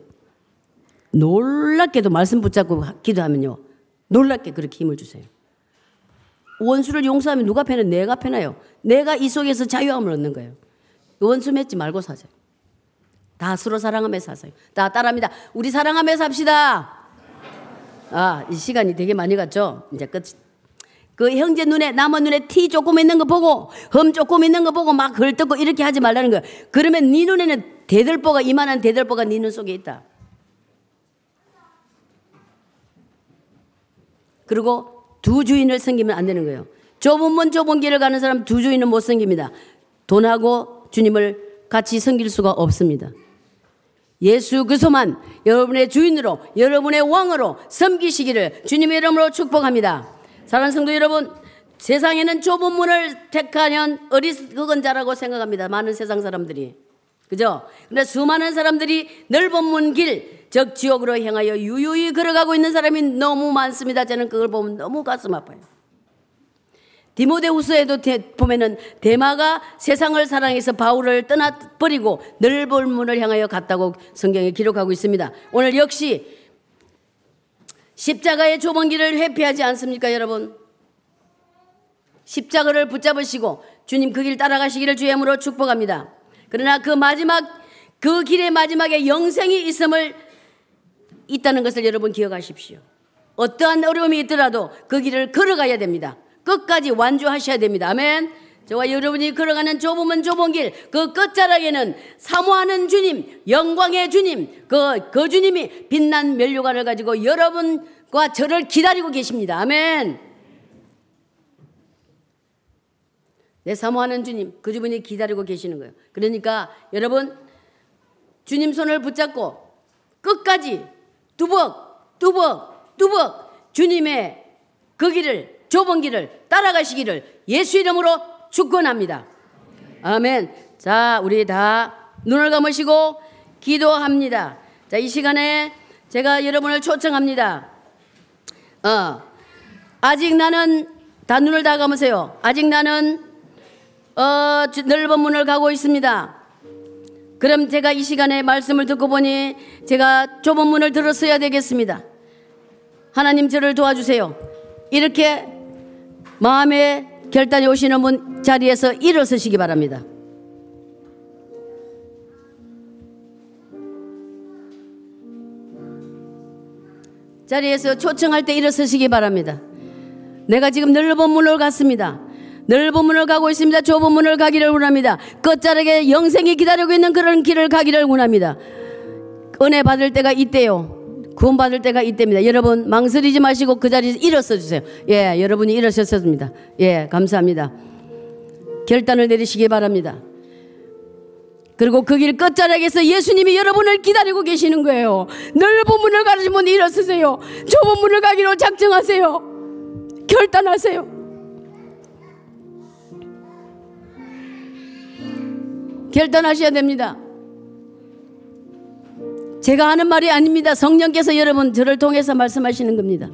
놀랍게도 말씀 붙잡고 기도하면요, 놀랍게 그렇게 힘을 주세요. 원수를 용서하면 누가 편해? 내가 편해요. 내가 이 속에서 자유함을 얻는 거예요. 원수 맺지 말고 사세요. 다 서로 사랑하며 사세요. 다 따라합니다. 우리 사랑하며 삽시다. 아, 이 시간이 되게 많이 갔죠? 이제 끝. 그 형제 눈에 남은 눈에 티 조금 있는 거 보고 흠 조금 있는 거 보고 막 헐뜯고 이렇게 하지 말라는 거야. 그러면 네 눈에는 대들보가 이만한 대들보가 네 눈 속에 있다. 그리고 두 주인을 섬기면 안 되는 거예요. 좁은 문 좁은 길을 가는 사람 두 주인은 못 섬깁니다. 돈하고 주님을 같이 섬길 수가 없습니다. 예수 그소만 여러분의 주인으로 여러분의 왕으로 섬기시기를 주님의 이름으로 축복합니다. 사랑하는 성도 여러분, 세상에는 좁은 문을 택하는 어리석은 자라고 생각합니다. 많은 세상 사람들이. 그죠? 근데 수많은 사람들이 넓은 문 길, 즉 지옥으로 향하여 유유히 걸어가고 있는 사람이 너무 많습니다. 저는 그걸 보면 너무 가슴 아파요. 디모데후서에도 보면은 대마가 세상을 사랑해서 바울을 떠나 버리고 넓은 문을 향하여 갔다고 성경에 기록하고 있습니다. 오늘 역시 십자가의 좁은 길을 회피하지 않습니까, 여러분? 십자가를 붙잡으시고 주님 그 길 따라가시기를 주의으로 축복합니다. 그러나 그 마지막 그 길의 마지막에 영생이 있음을 있다는 것을 여러분 기억하십시오. 어떠한 어려움이 있더라도 그 길을 걸어가야 됩니다. 끝까지 완주하셔야 됩니다. 아멘. 저와 여러분이 걸어가는 좁으면 좁은 길, 그 끝자락에는 사모하는 주님, 영광의 주님, 그, 그 주님이 빛난 면류관을 가지고 여러분과 저를 기다리고 계십니다. 아멘. 내 사모하는 주님, 그 주분이 기다리고 계시는 거예요. 그러니까 여러분, 주님 손을 붙잡고 끝까지 뚜벅, 뚜벅, 뚜벅 주님의 그 길을 좁은 길을 따라가시기를 예수 이름으로 축원합니다. 아멘. 자, 우리 다 눈을 감으시고 기도합니다. 자, 이 시간에 제가 여러분을 초청합니다. 어, 아직 나는 다 눈을 다 감으세요. 아직 나는 어, 넓은 문을 가고 있습니다. 그럼 제가 이 시간에 말씀을 듣고 보니 제가 좁은 문을 들었어야 되겠습니다. 하나님 저를 도와주세요. 이렇게 마음의 결단이 오시는 분 자리에서 일어서시기 바랍니다. 자리에서 초청할 때 일어서시기 바랍니다. 내가 지금 넓은 문을 갔습니다. 넓은 문을 가고 있습니다. 좁은 문을 가기를 원합니다. 끝자락에 영생이 기다리고 있는 그런 길을 가기를 원합니다. 은혜 받을 때가 있대요. 구원받을 때가 이때입니다. 여러분 망설이지 마시고 그 자리에서 일어서 주세요. 예, 여러분이 일어섰습니다. 예, 감사합니다. 결단을 내리시기 바랍니다. 그리고 그 길 끝자락에서 예수님이 여러분을 기다리고 계시는 거예요. 넓은 문을 가르신 분 일어서세요. 좁은 문을 가기로 작정하세요. 결단하세요. 결단하셔야 됩니다. 제가 하는 말이 아닙니다. 성령께서 여러분 저를 통해서 말씀하시는 겁니다.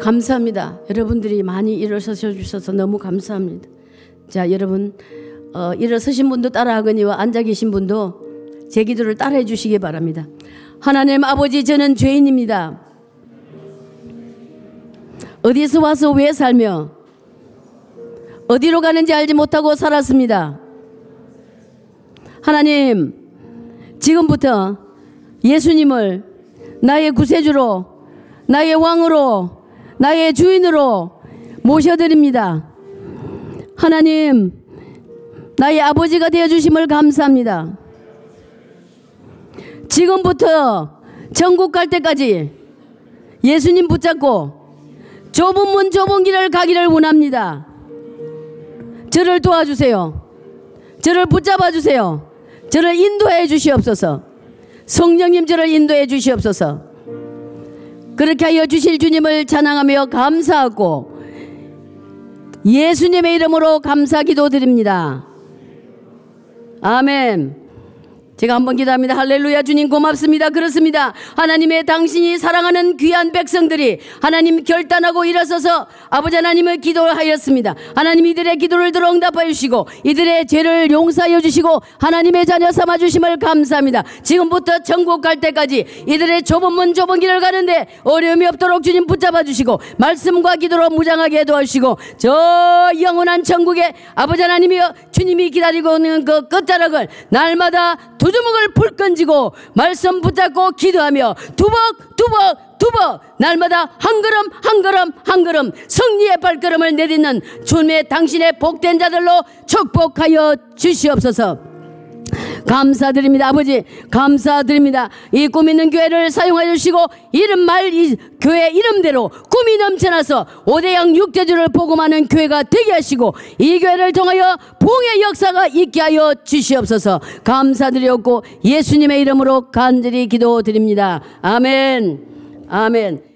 감사합니다. 여러분들이 많이 일어서 주셔서 너무 감사합니다. 자, 여러분, 어, 일어서신 분도 따라하거니와 앉아 계신 분도 제 기도를 따라해 주시기 바랍니다. 하나님 아버지, 저는 죄인입니다. 어디서 와서 왜 살며 어디로 가는지 알지 못하고 살았습니다. 하나님, 지금부터 예수님을 나의 구세주로, 나의 왕으로, 나의 주인으로 모셔드립니다. 하나님, 나의 아버지가 되어주심을 감사합니다. 지금부터 전국 갈 때까지 예수님 붙잡고 좁은 문 좁은 길을 가기를 원합니다. 저를 도와주세요. 저를 붙잡아 주세요. 저를 인도해 주시옵소서. 성령님 저를 인도해 주시옵소서. 그렇게 하여 주실 주님을 찬양하며 감사하고 예수님의 이름으로 감사 기도 드립니다. 아멘. 제가 한번 기도합니다. 할렐루야 주님 고맙습니다. 그렇습니다. 하나님의 당신이 사랑하는 귀한 백성들이 하나님 결단하고 일어서서 아버지 하나님을 기도하였습니다. 하나님 이들의 기도를 들어 응답하여 주시고 이들의 죄를 용서하여 주시고 하나님의 자녀 삼아 주심을 감사합니다. 지금부터 천국 갈 때까지 이들의 좁은 문 좁은 길을 가는데 어려움이 없도록 주님 붙잡아 주시고 말씀과 기도로 무장하게 도와주시고 저 영원한 천국에 아버지 하나님이여 주님이 기다리고 있는 그 끝자락을 날마다 두두 주먹을 불 건지고 말씀 붙잡고 기도하며 두벅 두벅 두벅 날마다 한 걸음 한 걸음 한 걸음 승리의 발걸음을 내딛는 주님의 당신의 복된 자들로 축복하여 주시옵소서. 감사드립니다. 아버지, 감사드립니다. 이 꿈 있는 교회를 사용해 주시고 이름 말 이 교회 이름대로 꿈이 넘쳐나서 오대양 육대주를 복음하는 교회가 되게 하시고 이 교회를 통하여 봉의 역사가 있게 하여 주시옵소서 감사드리옵고 예수님의 이름으로 간절히 기도드립니다. 아멘. 아멘.